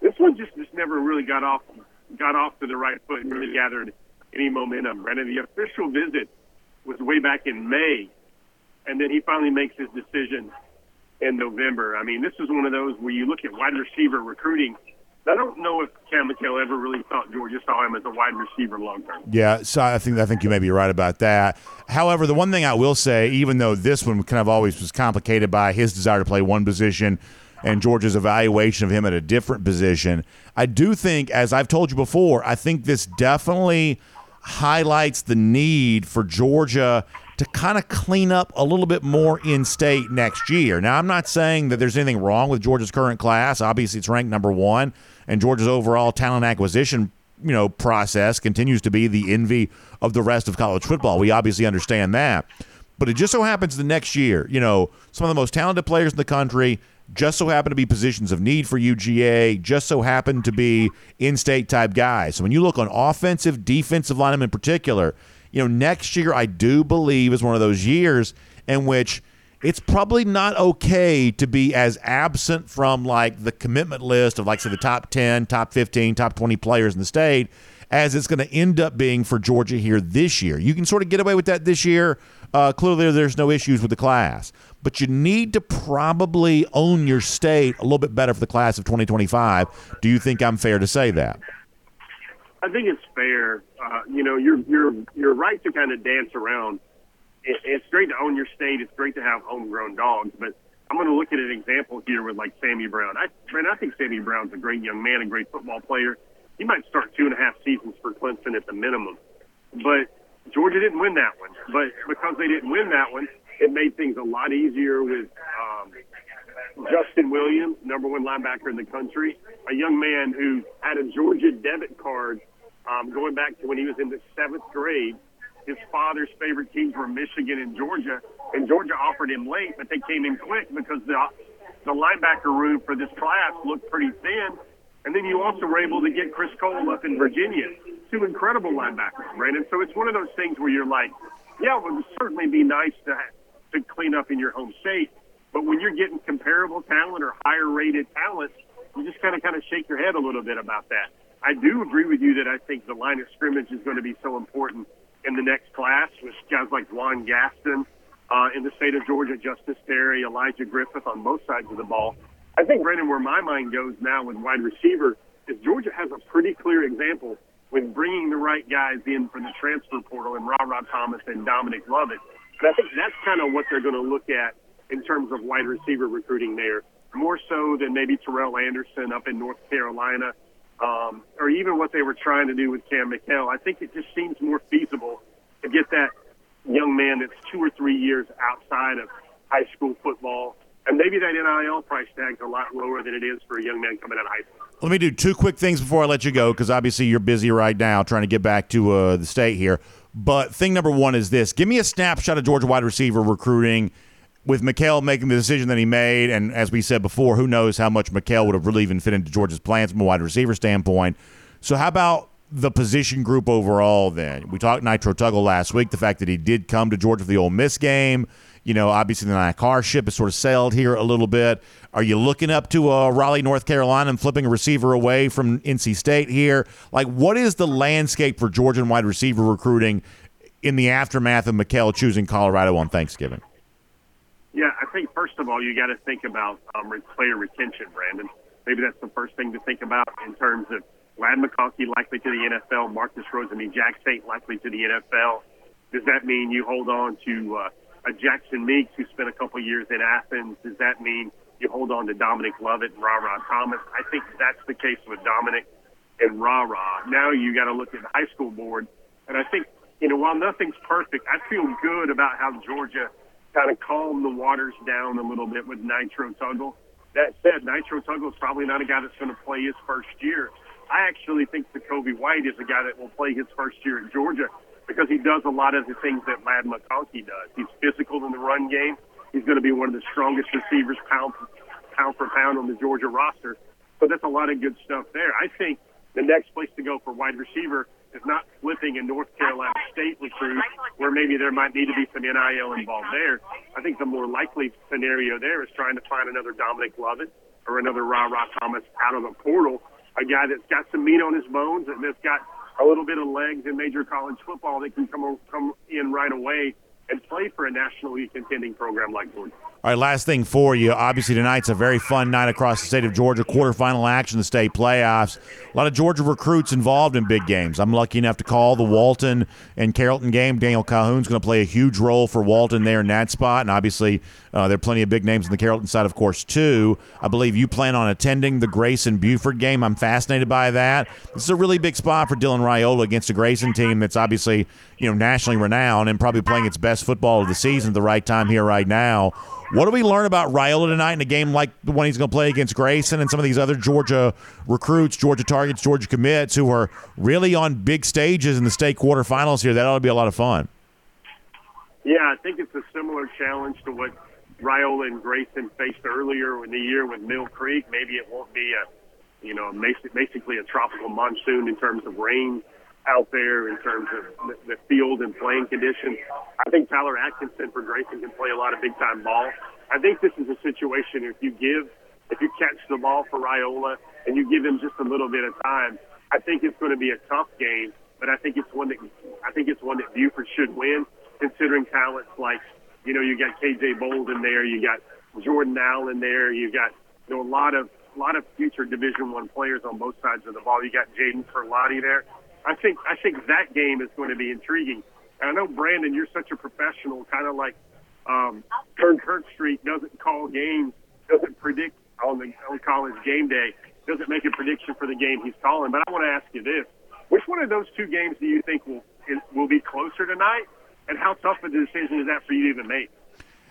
This one just just never really got off got off to the right foot and really gathered any momentum. Brandon, the official visit was way back in May, and then he finally makes his decision in November. I mean, this is one of those where you look at wide receiver recruiting. I don't know if Kam Mikell ever really thought Georgia saw him as a wide receiver long term. Yeah, so I think I think you may be right about that. However, the one thing I will say, even though this one kind of always was complicated by his desire to play one position and Georgia's evaluation of him at a different position, I do think, as I've told you before, I think this definitely highlights the need for Georgia to kind of clean up a little bit more in state next year. Now, I'm not saying that there's anything wrong with Georgia's current class. Obviously, it's ranked number one, and Georgia's overall talent acquisition you know process continues to be the envy of the rest of college football. We obviously understand that. But it just so happens the next year, you know, some of the most talented players in the country just so happen to be positions of need for UGA, just so happen to be in state type guys. So when you look on offensive, defensive linemen in particular, you know, next year I do believe is one of those years in which it's probably not okay to be as absent from like the commitment list of like say the top 10, top 15, top 20 players in the state as it's going to end up being for Georgia here this year. You can sort of get away with that this year. Uh, clearly, there's no issues with the class, but you need to probably own your state a little bit better for the class of 2025. Do you think I'm fair to say that? I think it's fair. Uh, you know, you're you're you're right to kind of dance around. It, it's great to own your state. It's great to have homegrown dogs, but I'm going to look at an example here with like Sammy Brown. I, man, I think Sammy Brown's a great young man, a great football player. He might start two and a half seasons for Clemson at the minimum, but Georgia didn't win that one. But because they didn't win that one, it made things a lot easier with um, Justin Williams, number one linebacker in the country, a young man who had a Georgia debit card um, going back to when he was in the seventh grade. His father's favorite teams were Michigan and Georgia, and Georgia offered him late, but they came in quick because the the linebacker room for this class looked pretty thin. And then you also were able to get Chris Cole up in Virginia, two incredible linebackers, Brandon. So it's one of those things where you're like, yeah, it would certainly be nice to to clean up in your home state, but when you're getting comparable talent or higher rated talent, you just kind of kind of shake your head a little bit about that. I do agree with you that I think the line of scrimmage is going to be so important in the next class with guys like Juan Gaston uh, in the state of Georgia, Justice Terry, Elijah Griffith on both sides of the ball. I think, Brandon, where my mind goes now with wide receiver is Georgia has a pretty clear example with bringing the right guys in from the transfer portal and Rara Thomas and Dominic Lovett. I think that's kind of what they're going to look at in terms of wide receiver recruiting there, more so than maybe Terrell Anderson up in North Carolina um, or even what they were trying to do with Kam Mikell. I think it just seems more feasible to get that young man that's two or three years outside of high school football And maybe that NIL price tag's a lot lower than it is for a young man coming out of high school. Let me do two quick things before I let you go because obviously you're busy right now trying to get back to uh, the state here. But thing number one is this: give me a snapshot of Georgia wide receiver recruiting with Mikell making the decision that he made, and as we said before, who knows how much Mikell would have really even fit into Georgia's plans from a wide receiver standpoint. So, how about the position group overall then? We talked Nitro Tuggle last week, the fact that he did come to Georgia for the Ole Miss game. You know, obviously the Nakar ship has sort of sailed here a little bit. Are you looking up to uh, Raleigh, North Carolina, and flipping a receiver away from NC State here? Like, what is the landscape for Georgian wide receiver recruiting in the aftermath of Mikell choosing Colorado on Thanksgiving? Think first of all you got to think about um, player retention, Brandon. Maybe that's the first thing to think about in terms of Ladd McConkey likely to the NFL, Marcus Rosemy-Jacksaint likely to the NFL. Does that mean you hold on to uh, a Jackson Meeks who spent a couple years in Athens? Does that mean you hold on to Dominic Lovett and Rara Thomas? I think that's the case with Dominic and Rara. Now you got to look at the high school board, and I think you know while nothing's perfect, I feel good about how Georgia kind of calm the waters down a little bit with Nitro Tuggle. That said, Nitro Tuggle is probably not a guy that's going to play his first year. I actually think Sacovie White is a guy that will play his first year at Georgia because he does a lot of the things that Ladd McConkey does. He's physical in the run game. He's going to be one of the strongest receivers pound pound for pound on the Georgia roster. So that's a lot of good stuff there. I think the next place to go for wide receiver is not flipping a North Carolina State recruit where maybe there might need to be some NIL involved there. I think the more likely scenario there is trying to find another Dominic Lovett or another Rara Thomas out of the portal, a guy that's got some meat on his bones and that's got a little bit of legs in major college football that can come come in right away and play for a nationally contending program like Georgia. All right, last thing for you. Obviously, tonight's a very fun night across the state of Georgia. Quarterfinal action, the state playoffs. A lot of Georgia recruits involved in big games. I'm lucky enough to call the Walton and Carrollton game. Daniel Calhoun's going to play a huge role for Walton there in that spot. And obviously, uh, there are plenty of big names on the Carrollton side, of course, too. I believe you plan on attending the Grayson Buford game. I'm fascinated by that. This is a really big spot for Dylan Raiola against a Grayson team that's obviously you know nationally renowned and probably playing its best football of the season at the right time here, right now. What do we learn about Raiola tonight in a game like the one he's going to play against Grayson and some of these other Georgia recruits, Georgia targets, Georgia commits who are really on big stages in the state quarterfinals here? That ought to be a lot of fun. Yeah, I think it's a similar challenge to what Raiola and Grayson faced earlier in the year with Mill Creek. Maybe it won't be a, you know, basically a tropical monsoon in terms of rain out there in terms of the, field and playing conditions. I think Tyler Atkinson for Grayson can play a lot of big time ball. I think this is a situation if you give, if you catch the ball for Raiola and you give him just a little bit of time, I think it's going to be a tough game. But I think it's one that I think it's one that Buford should win, considering talents like you know you got KJ Bolden there, you got Jordan Allen there, you got you know a lot of a lot of future Division One players on both sides of the ball. You got Jaden Perlotte there. I think I think that game is going to be intriguing. And I know Brandon, you're such a professional, kind of like um, Kirk Herbstreit doesn't call games, doesn't predict on the on college game day, doesn't make a prediction for the game he's calling. But I want to ask you this: Which one of those two games do you think will will be closer tonight? And how tough of a decision is that for you to even make?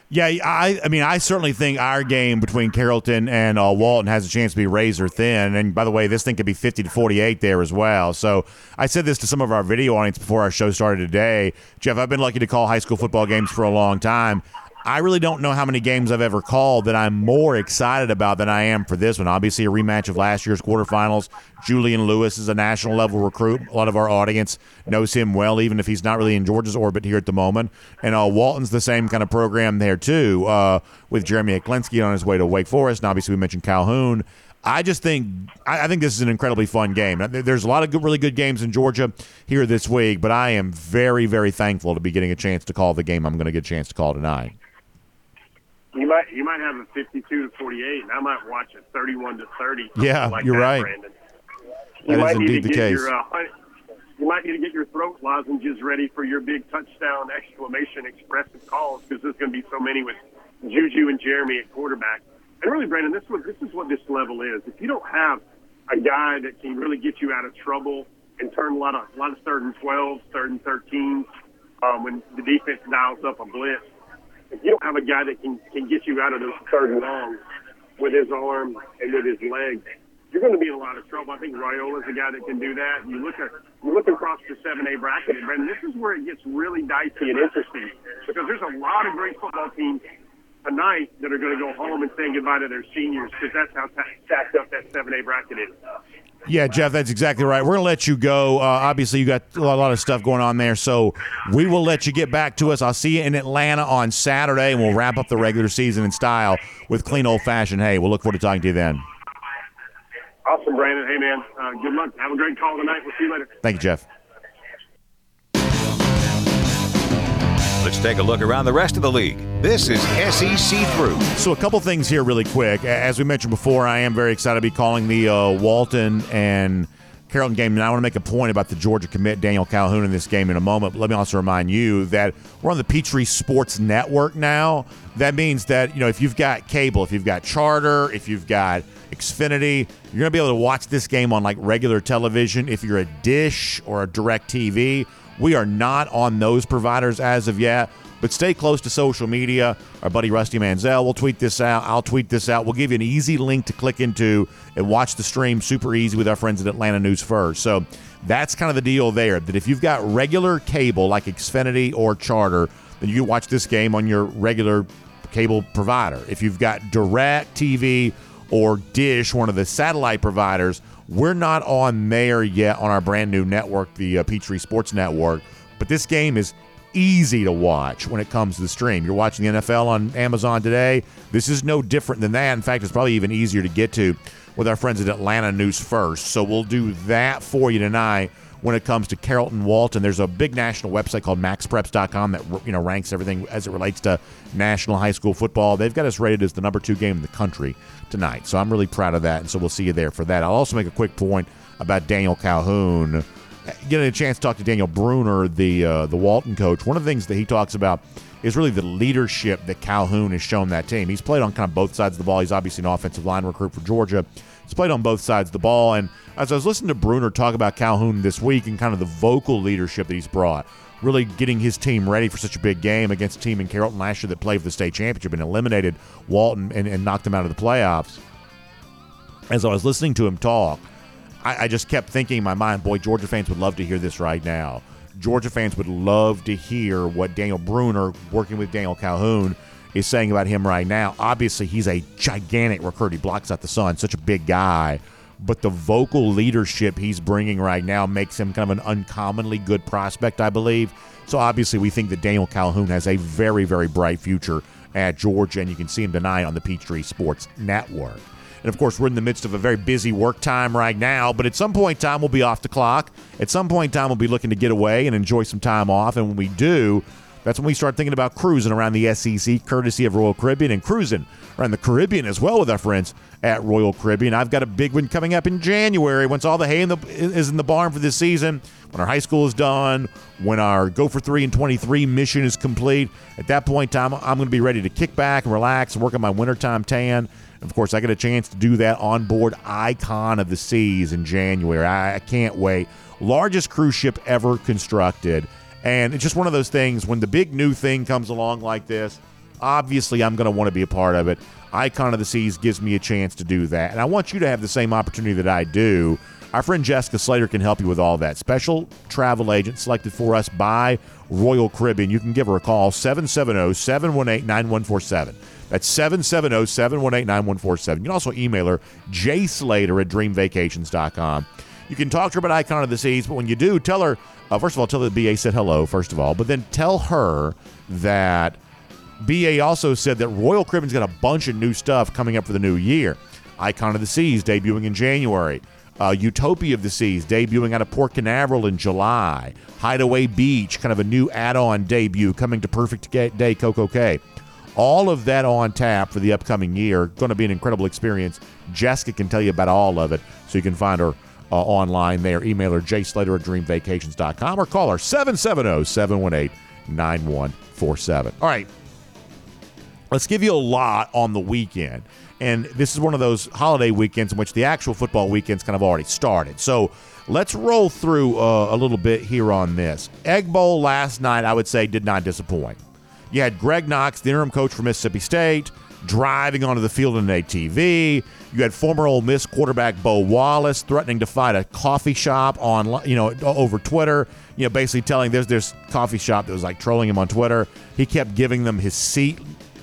Yeah, I, I mean, I certainly think our game between Carrollton and uh, Walton has a chance to be razor thin. And by the way, this thing could be 50 to 48 there as well. So I said this to some of our video audience before our show started today. Jeff, I've been lucky to call high school football games for a long time. I really don't know how many games I've ever called that I'm more excited about than I am for this one. Obviously, a rematch of last year's quarterfinals. Julian Lewis is a national level recruit. A lot of our audience knows him well, even if he's not really in Georgia's orbit here at the moment. And uh, Walton's the same kind of program there, too, uh, with Jeremy Hecklinski on his way to Wake Forest. And obviously, we mentioned Calhoun. I just think I, think this is an incredibly fun game. There's a lot of good, really good games in Georgia here this week, but I am very, very thankful to be getting a chance to call the game I'm going to get a chance to call tonight. You might you might have a 52 to 48, and I might watch a 31 to 30. Yeah, like you're that, right. Brandon. That You is might need indeed to the get case. Your, uh, you might need to get your throat lozenges ready for your big touchdown exclamation expressive calls because there's going to be so many with Juju and Jeremy at quarterback. And really, Brandon, this is what this is what this level is. If you don't have a guy that can really get you out of trouble and turn a lot of a lot of third and twelves, third and thirteens, um, when the defense dials up a blitz, if you don't have a guy that can can get you out of those third and longs with his arm and with his legs, you're going to be in a lot of trouble. I think Raiola's a guy that can do that. You look at you look across the seven A bracket, and this is where it gets really dicey and interesting because there's a lot of great football teams tonight that are going to go home and say goodbye to their seniors because that's how stacked up that seven A bracket is. Yeah, Jeff, that's exactly right. We're going to let you go. Uh, obviously, you got a lot of stuff going on there, so we will let you get back to us. I'll see you in Atlanta on Saturday, and we'll wrap up the regular season in style with clean old fashioned hay. We'll look forward to talking to you then. Awesome, Brandon. Hey, man. Uh, good luck. Have a great call tonight. We'll see you later. Thank you, Jeff. Let's take a look around the rest of the league. This is SEC Through. So, a couple things here, really quick. As we mentioned before, I am very excited to be calling the uh, Walton and Carrollton game. And I want to make a point about the Georgia commit, Daniel Calhoun, in this game in a moment. But let me also remind you that we're on the Peachtree Sports Network now. That means that, you know, if you've got cable, if you've got charter, if you've got Xfinity, you're going to be able to watch this game on like regular television. If you're a Dish or a Direct TV, we are not on those providers as of yet, but stay close to social media. Our buddy Rusty Mansell will tweet this out. I'll tweet this out. We'll give you an easy link to click into and watch the stream super easy with our friends at Atlanta News First. So that's kind of the deal there. That if you've got regular cable like Xfinity or Charter, then you watch this game on your regular cable provider. If you've got Direct TV or Dish, one of the satellite providers, we're not on there yet on our brand new network, the uh, Peachtree Sports Network. But this game is easy to watch when it comes to the stream. You're watching the NFL on Amazon today. This is no different than that. In fact, it's probably even easier to get to with our friends at Atlanta News First. So we'll do that for you tonight when it comes to Carrollton Walton. There's a big national website called maxpreps.com that you know ranks everything as it relates to national high school football. They've got us rated as the number two game in the country tonight. So I'm really proud of that. And so we'll see you there for that. I'll also make a quick point about Daniel Calhoun. Getting a chance to talk to Daniel Bruner, the uh, the Walton coach. One of the things that he talks about is really the leadership that Calhoun has shown that team. He's played on kind of both sides of the ball. He's obviously an offensive line recruit for Georgia. He's played on both sides of the ball. And as I was listening to Bruner talk about Calhoun this week and kind of the vocal leadership that he's brought, really getting his team ready for such a big game against a team in Carrollton last year that played for the state championship and eliminated Walton and, and knocked him out of the playoffs. As I was listening to him talk, I, I just kept thinking in my mind, boy, Georgia fans would love to hear this right now. Georgia fans would love to hear what Daniel Bruner, working with Daniel Calhoun, is saying about him right now. Obviously, he's a gigantic recruit. He blocks out the sun, such a big guy. But the vocal leadership he's bringing right now makes him kind of an uncommonly good prospect, I believe. So obviously, we think that Daniel Calhoun has a very, very bright future at Georgia, and you can see him tonight on the Peachtree Sports Network. And of course, we're in the midst of a very busy work time right now, but at some point in time, we'll be off the clock. At some point in time, we'll be looking to get away and enjoy some time off. And when we do, that's when we start thinking about cruising around the SEC, courtesy of Royal Caribbean, and cruising around the Caribbean as well with our friends at Royal Caribbean. I've got a big one coming up in January once all the hay in the, is in the barn for this season, when our high school is done, when our Go for 3 and 23 mission is complete. At that point in time, I'm going to be ready to kick back and relax and work on my wintertime tan. Of course, I get a chance to do that on board Icon of the Seas in January. I can't wait. Largest cruise ship ever constructed. And it's just one of those things when the big new thing comes along like this, obviously I'm going to want to be a part of it. Icon of the Seas gives me a chance to do that. And I want you to have the same opportunity that I do. Our friend Jessica Slater can help you with all that. Special travel agent selected for us by Royal Caribbean. You can give her a call 770 718 9147. That's 770 718 9147. You can also email her, jslater at dreamvacations.com. You can talk to her about Icon of the Seas, but when you do, tell her, uh, first of all, tell the BA said hello, first of all, but then tell her that BA also said that Royal Caribbean's got a bunch of new stuff coming up for the new year. Icon of the Seas debuting in January. Uh, Utopia of the Seas debuting out of Port Canaveral in July. Hideaway Beach, kind of a new add on debut coming to Perfect Day Coco Cay. All of that on tap for the upcoming year. Going to be an incredible experience. Jessica can tell you about all of it, so you can find her uh, online there. Email her jslater at dreamvacations.com or call her 770 718 9147. All right. Let's give you a lot on the weekend. And this is one of those holiday weekends in which the actual football weekend's kind of already started. So let's roll through uh, a little bit here on this. Egg Bowl last night, I would say, did not disappoint. You had Greg Knox, the interim coach for Mississippi State, driving onto the field in an ATV. You had former Ole Miss quarterback Bo Wallace threatening to fight a coffee shop on, you know, over Twitter. You know, basically telling there's this coffee shop that was like trolling him on Twitter. He kept giving them his seat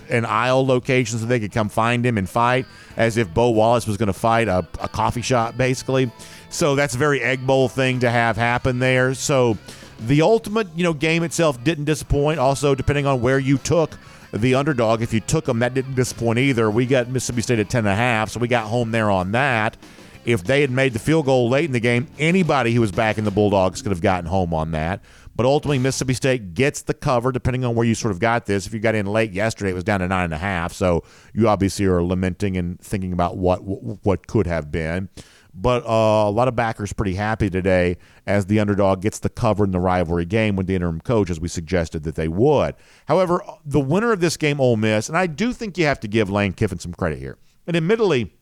and aisle location so they could come find him and fight, as if Bo Wallace was going to fight a, a coffee shop, basically. So that's a very Egg Bowl thing to have happen there. So the ultimate, you know, game itself didn't disappoint. Also, depending on where you took the underdog, if you took them, that didn't disappoint either. We got Mississippi State at 10.5, so we got home there on that. If they had made the field goal late in the game, anybody who was backing the Bulldogs could have gotten home on that. But ultimately, Mississippi State gets the cover, depending on where you sort of got this. If you got in late yesterday, it was down to nine and a half. So you obviously are lamenting and thinking about what what could have been. But uh, a lot of backers pretty happy today as the underdog gets the cover in the rivalry game with the interim coach, as we suggested that they would. However, the winner of this game, Ole Miss, and I do think you have to give Lane Kiffin some credit here. And admittedly,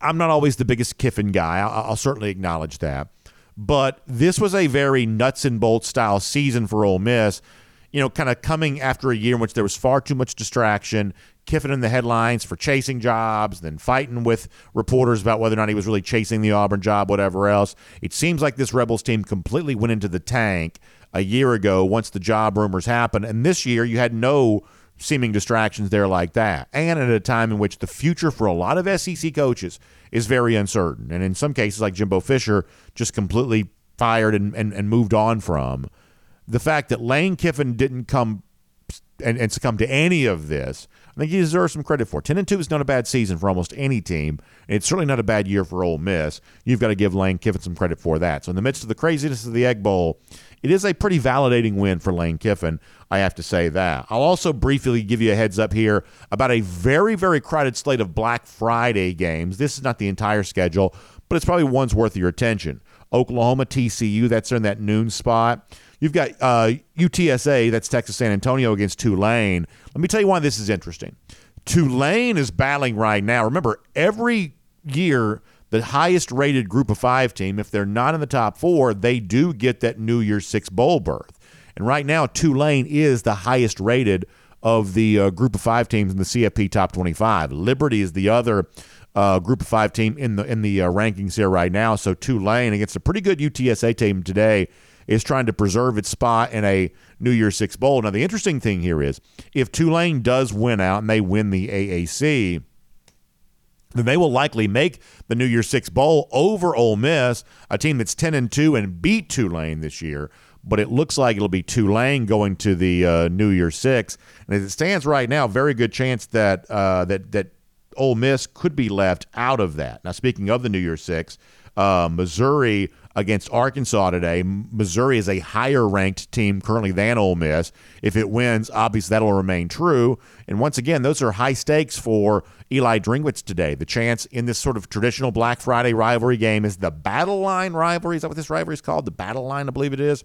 I'm not always the biggest Kiffin guy. I'll, I'll certainly acknowledge that. But this was a very nuts and bolts style season for Ole Miss. You know, kind of coming after a year in which there was far too much distraction. Kiffin in the headlines for chasing jobs, then fighting with reporters about whether or not he was really chasing the Auburn job, whatever else. It seems like this Rebels team completely went into the tank a year ago once the job rumors happened. And this year, you had no seeming distractions there like that. And at a time in which the future for a lot of SEC coaches is very uncertain. And in some cases, like Jimbo Fisher, just completely fired and, and, and moved on from. The fact that Lane Kiffin didn't come and, and succumb to any of this, I think he deserves some credit for. Ten and two is not a bad season for almost any team. And it's certainly not a bad year for Ole Miss. You've got to give Lane Kiffin some credit for that. So in the midst of the craziness of the Egg Bowl, it is a pretty validating win for Lane Kiffin. I have to say that. I'll also briefly give you a heads up here about a very, very crowded slate of Black Friday games. This is not the entire schedule, but it's probably one's worth your attention. Oklahoma, TCU, that's in that noon spot. You've got uh, UTSA, that's Texas San Antonio against Tulane. Let me tell you why this is interesting. Tulane is battling right now. Remember, every year, the highest rated group of five team, if they're not in the top four, they do get that New Year's Six bowl berth. And right now, Tulane is the highest rated of the uh, group of five teams in the CFP top 25. Liberty is the other uh, group of five team in the in the uh, rankings here right now. So Tulane against a pretty good UTSA team today is trying to preserve its spot in a New Year's Six bowl. Now the interesting thing here is if Tulane does win out and they win the AAC, then they will likely make the New Year's Six bowl over Ole Miss, a team that's ten and two and beat Tulane this year but it looks like it'll be Tulane going to the uh, New Year Six. And as it stands right now, very good chance that uh, that that Ole Miss could be left out of that. Now, speaking of the New Year Six, uh, Missouri against Arkansas today. Missouri is a higher ranked team currently than Ole Miss. If it wins, obviously that'll remain true. And once again, those are high stakes for Eli Drinkwitz today. The chance in this sort of traditional Black Friday rivalry game is the Battle Line rivalry. Is that what this rivalry is called? The Battle Line, I believe it is.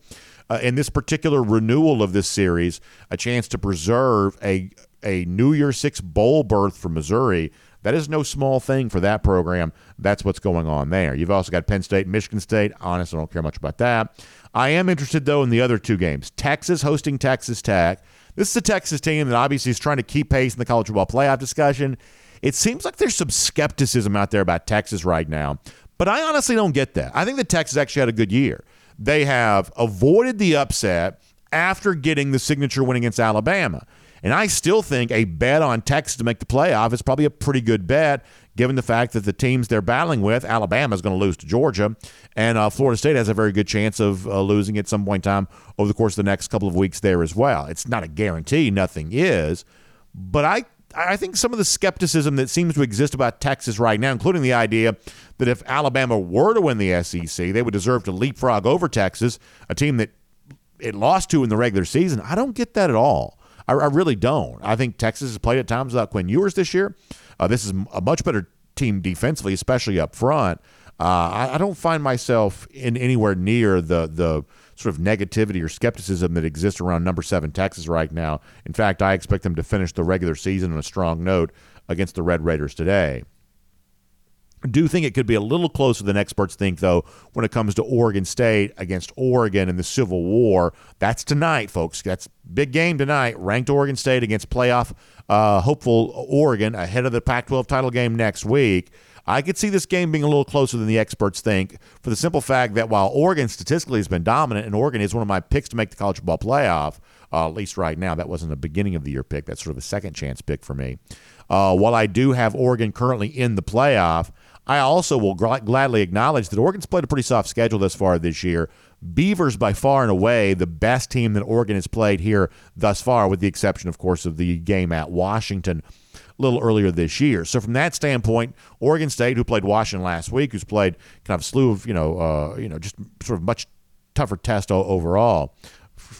Uh, in this particular renewal of this series, a chance to preserve a a New Year Six bowl berth for Missouri. That is no small thing for that program. That's what's going on there. You've also got Penn State, Michigan State. Honestly, I don't care much about that. I am interested, though, in the other two games. Texas hosting Texas Tech. This is a Texas team that obviously is trying to keep pace in the college football playoff discussion. It seems like there's some skepticism out there about Texas right now, but I honestly don't get that. I think that Texas actually had a good year. They have avoided the upset after getting the signature win against Alabama. And I still think a bet on Texas to make the playoff is probably a pretty good bet, given the fact that the teams they're battling with, Alabama is going to lose to Georgia, and uh, Florida State has a very good chance of uh, losing at some point in time over the course of the next couple of weeks there as well. It's not a guarantee, nothing is, but I I think some of the skepticism that seems to exist about Texas right now, including the idea that if Alabama were to win the SEC, they would deserve to leapfrog over Texas, a team that it lost to in the regular season. I don't get that at all. I, I really don't. I think Texas has played at times without Quinn Ewers this year. Uh, this is a much better team defensively, especially up front. Uh, I, I, don't find myself in anywhere near the the sort of negativity or skepticism that exists around number seven Texas right now. In fact, I expect them to finish the regular season on a strong note against the Red Raiders today. Do think it could be a little closer than experts think, though, when it comes to Oregon State against Oregon in the Civil War. That's tonight, folks. That's big game tonight. Ranked Oregon State against playoff uh, hopeful Oregon ahead of the Pac 12 title game next week. I could see this game being a little closer than the experts think for the simple fact that while Oregon statistically has been dominant, and Oregon is one of my picks to make the college football playoff, uh, at least right now, that wasn't a beginning of the year pick. That's sort of a second chance pick for me. Uh, while I do have Oregon currently in the playoff, I also will gl- gladly acknowledge that Oregon's played a pretty soft schedule thus far this year. Beavers, by far and away, the best team that Oregon has played here thus far, with the exception, of course, of the game at Washington a little earlier this year. So from that standpoint, Oregon State, who played Washington last week, who's played kind of a slew of you know, uh, you know, just sort of much tougher test overall.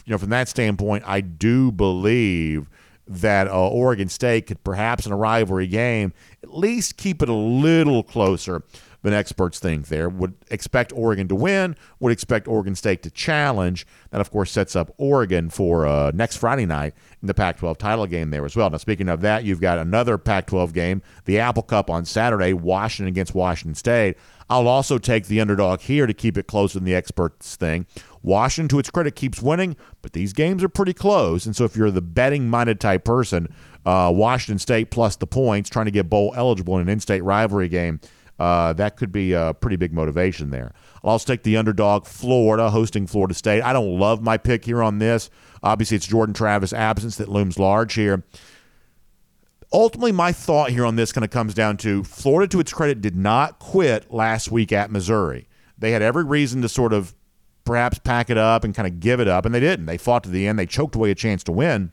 You know, from that standpoint, I do believe that uh, Oregon State could perhaps in a rivalry game at least keep it a little closer than experts think there. Would expect Oregon to win, would expect Oregon State to challenge. That, of course, sets up Oregon for uh, next Friday night in the Pac 12 title game there as well. Now, speaking of that, you've got another Pac 12 game, the Apple Cup on Saturday, Washington against Washington State. I'll also take the underdog here to keep it closer than the experts thing. Washington, to its credit, keeps winning, but these games are pretty close. And so if you're the betting minded type person, uh, Washington State plus the points, trying to get bowl eligible in an in state rivalry game, uh, that could be a pretty big motivation there. I'll also take the underdog, Florida, hosting Florida State. I don't love my pick here on this. Obviously, it's Jordan Travis' absence that looms large here. Ultimately, my thought here on this kind of comes down to Florida, to its credit, did not quit last week at Missouri. They had every reason to sort of perhaps pack it up and kind of give it up, and they didn't. They fought to the end. They choked away a chance to win.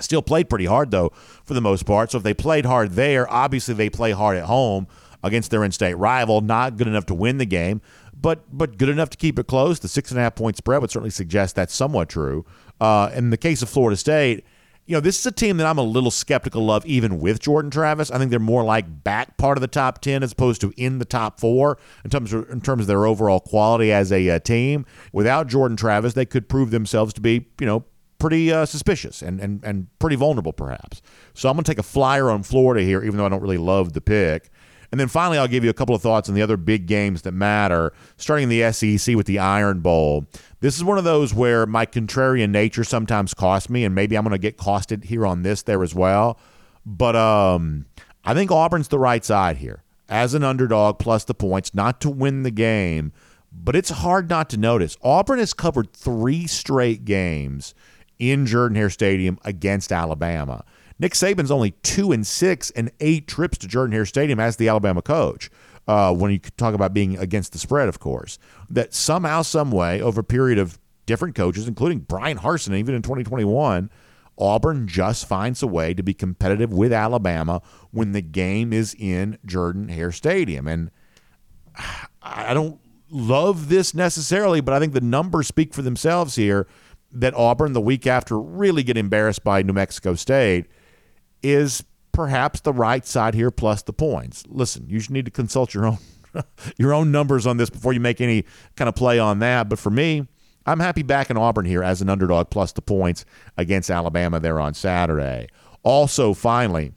Still played pretty hard, though, for the most part. So if they played hard there, obviously they play hard at home against their in-state rival. Not good enough to win the game, but but good enough to keep it close. The six and a half point spread would certainly suggest that's somewhat true. Uh, in the case of Florida State, you know, this is a team that I'm a little skeptical of, even with Jordan Travis. I think they're more like back part of the top ten as opposed to in the top four in terms of in terms of their overall quality as a uh, team. Without Jordan Travis, they could prove themselves to be, you know, pretty uh, suspicious and, and and pretty vulnerable, perhaps. So I'm going to take a flyer on Florida here, even though I don't really love the pick. And then finally, I'll give you a couple of thoughts on the other big games that matter, starting in the SEC with the Iron Bowl. This is one of those where my contrarian nature sometimes costs me, and maybe I'm going to get costed here on this there as well. But um, I think Auburn's the right side here as an underdog plus the points, not to win the game. But it's hard not to notice. Auburn has covered three straight games in Jordan Hare Stadium against Alabama. Nick Saban's only two and six and eight trips to Jordan Hare Stadium as the Alabama coach. Uh, when you talk about being against the spread, of course, that somehow, some way, over a period of different coaches, including Bryan Harsin, even in 2021, Auburn just finds a way to be competitive with Alabama when the game is in Jordan Hare Stadium. And I don't love this necessarily, but I think the numbers speak for themselves here that Auburn, the week after, really get embarrassed by New Mexico State is perhaps the right side here plus the points. Listen, you should need to consult your own your own numbers on this before you make any kind of play on that. But for me, I'm happy back in Auburn here as an underdog plus the points against Alabama there on Saturday. Also, finally,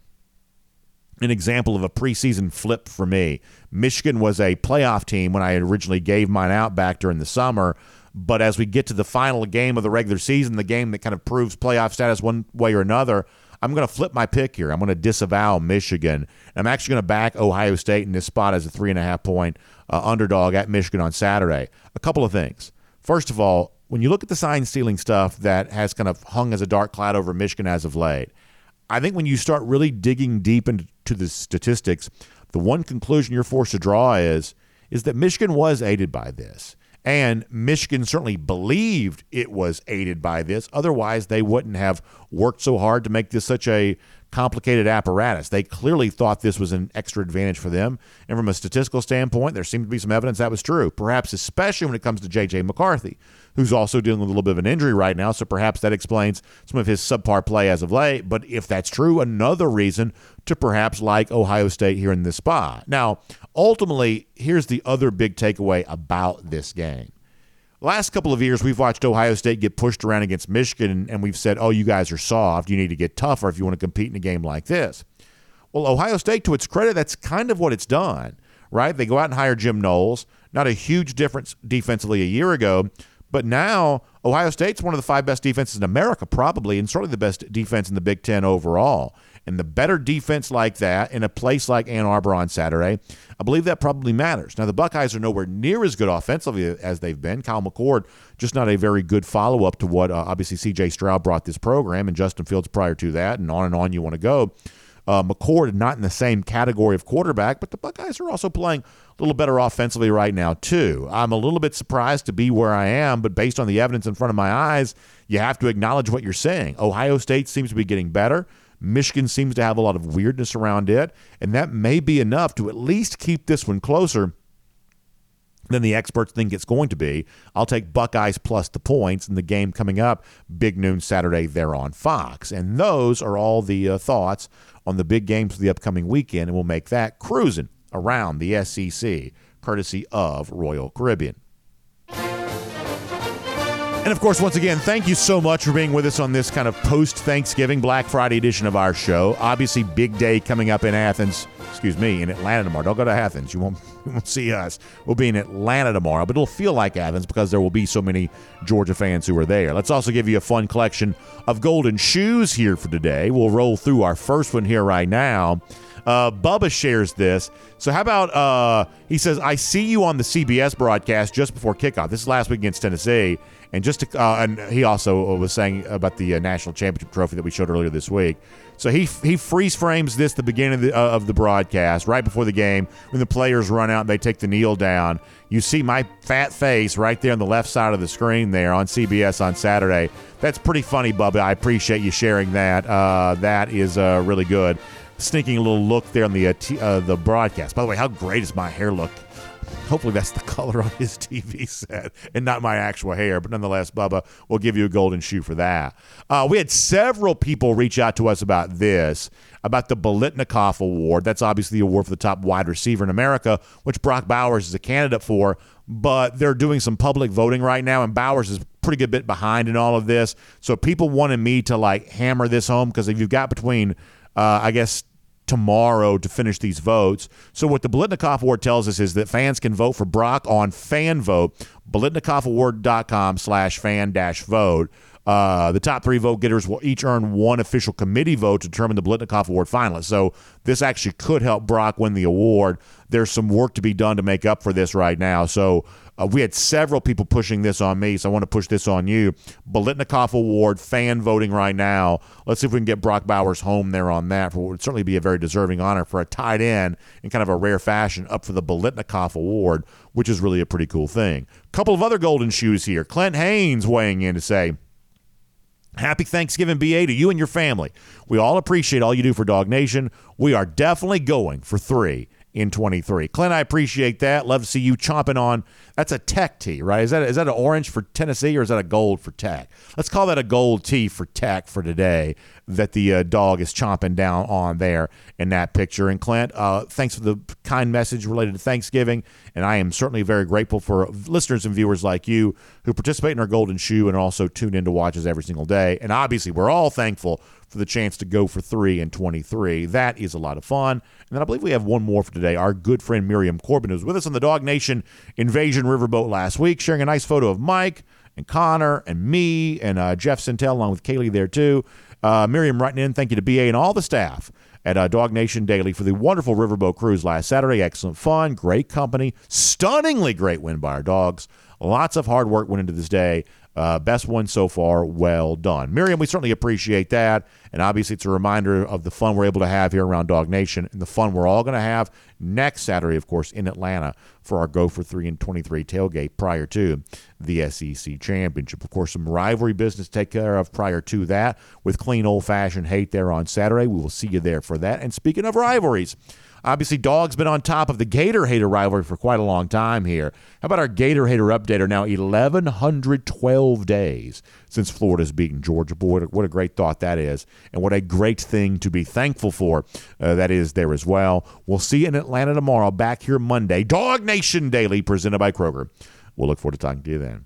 an example of a preseason flip for me. Michigan was a playoff team when I originally gave mine out back during the summer. But as we get to the final game of the regular season, the game that kind of proves playoff status one way or another, I'm going to flip my pick here. I'm going to disavow Michigan. I'm actually going to back Ohio State in this spot as a three and a half point uh, underdog at Michigan on Saturday. A couple of things. First of all, when you look at the sign stealing stuff that has kind of hung as a dark cloud over Michigan as of late, I think when you start really digging deep into the statistics, the one conclusion you're forced to draw is is that Michigan was aided by this. And Michigan certainly believed it was aided by this. Otherwise, they wouldn't have worked so hard to make this such a complicated apparatus. They clearly thought this was an extra advantage for them. And from a statistical standpoint, there seemed to be some evidence that was true, perhaps especially when it comes to J.J. McCarthy, who's also dealing with a little bit of an injury right now. So perhaps that explains some of his subpar play as of late. But if that's true, another reason to perhaps like Ohio State here in this spot. Now, ultimately, here's the other big takeaway about this game. Last couple of years, we've watched Ohio State get pushed around against Michigan, and we've said, oh, you guys are soft. You need to get tougher if you want to compete in a game like this. Well, Ohio State, to its credit, that's kind of what it's done, right? They go out and hire Jim Knowles. Not a huge difference defensively a year ago, but now Ohio State's one of the five best defenses in America, probably, and certainly the best defense in the Big Ten overall. And the better defense like that in a place like Ann Arbor on Saturday, I believe that probably matters. Now, the Buckeyes are nowhere near as good offensively as they've been. Kyle McCord, just not a very good follow up to what uh, obviously CJ Stroud brought this program and Justin Fields prior to that, and on and on you want to go. Uh, McCord not in the same category of quarterback, but the Buckeyes are also playing a little better offensively right now, too. I'm a little bit surprised to be where I am, but based on the evidence in front of my eyes, you have to acknowledge what you're saying. Ohio State seems to be getting better. Michigan seems to have a lot of weirdness around it, and that may be enough to at least keep this one closer than the experts think it's going to be. I'll take Buckeyes plus the points in the game coming up, big noon Saturday there on Fox. And those are all the uh, thoughts on the big games for the upcoming weekend, and we'll make that cruising around the SEC, courtesy of Royal Caribbean. And of course, once again, thank you so much for being with us on this kind of post Thanksgiving Black Friday edition of our show. Obviously, big day coming up in Athens, excuse me, in Atlanta tomorrow. Don't go to Athens. You won't, you won't see us. We'll be in Atlanta tomorrow, but it'll feel like Athens because there will be so many Georgia fans who are there. Let's also give you a fun collection of golden shoes here for today. We'll roll through our first one here right now. Uh, Bubba shares this. So how about uh, he says, "I see you on the CBS broadcast just before kickoff. This is last week against Tennessee, and just to, uh, and he also was saying about the uh, national championship trophy that we showed earlier this week. So he he freeze frames this the beginning of the, uh, of the broadcast right before the game when the players run out and they take the kneel down. You see my fat face right there on the left side of the screen there on CBS on Saturday. That's pretty funny, Bubba. I appreciate you sharing that. Uh, that is uh, really good sneaking a little look there on the uh, t- the broadcast. By the way, how great is my hair look? Hopefully that's the color on his TV set and not my actual hair. But nonetheless, Bubba, we'll give you a golden shoe for that. Uh, we had several people reach out to us about this, about the Biletnikoff Award. That's obviously the award for the top wide receiver in America, which Brock Bowers is a candidate for. But they're doing some public voting right now, and Bowers is pretty good bit behind in all of this. So people wanted me to like hammer this home because if you've got between uh, I guess, tomorrow to finish these votes. So what the Biletnikoff Award tells us is that fans can vote for Brock on fan vote, biletnikoffaward.com slash fan dash vote. Uh, the top three vote getters will each earn one official committee vote to determine the Biletnikoff Award finalists. So this actually could help Brock win the award. There's some work to be done to make up for this right now. So uh, we had several people pushing this on me, so I want to push this on you. Biletnikoff Award fan voting right now. Let's see if we can get Brock Bowers home there on that. For what would certainly be a very deserving honor for a tight end in kind of a rare fashion up for the Biletnikoff Award, which is really a pretty cool thing. Couple of other golden shoes here. Clint Haynes weighing in to say. Happy Thanksgiving, BA, to you and your family. We all appreciate all you do for DawgNation. We are definitely going for three in 23. Clint, I appreciate that. Love to see you chomping on. That's a tech tee, right? Is that is that an orange for Tennessee or is that a gold for tech? Let's call that a gold tee for tech for today that the uh, dog is chomping down on there in that picture. And Clint, uh, thanks for the kind message related to Thanksgiving. And I am certainly very grateful for listeners and viewers like you who participate in our Golden Shoe and also tune in to watch us every single day. And obviously, we're all thankful for the chance to go for three and 23. That is a lot of fun. And then I believe we have one more for today. Our good friend Miriam Corbin, was with us on the DawgNation Invasion Riverboat last week, sharing a nice photo of Mike and Connor and me and uh, Jeff Sentell, along with Kaylee there too. Uh, Miriam writing in, thank you to BA and all the staff at uh, DawgNation Daily for the wonderful riverboat cruise last Saturday. Excellent fun, great company, stunningly great win by our dogs. Lots of hard work went into this day. Uh, best one so far. Well done. Miriam, we certainly appreciate that. And obviously, it's a reminder of the fun we're able to have here around DawgNation and the fun we're all going to have next Saturday, of course, in Atlanta for our Go for 3 and 23 tailgate prior to the SEC Championship. Of course, some rivalry business to take care of prior to that with clean old fashioned hate there on Saturday. We will see you there for that. And speaking of rivalries, Obviously, Dog's been on top of the Gator Hater rivalry for quite a long time here. How about our Gator Hater update? Are now 1,112 days since Florida's beaten Georgia. Boy, what a great thought that is, and what a great thing to be thankful for uh, that is there as well. We'll see you in Atlanta tomorrow, back here Monday. DawgNation Daily, presented by Kroger. We'll look forward to talking to you then.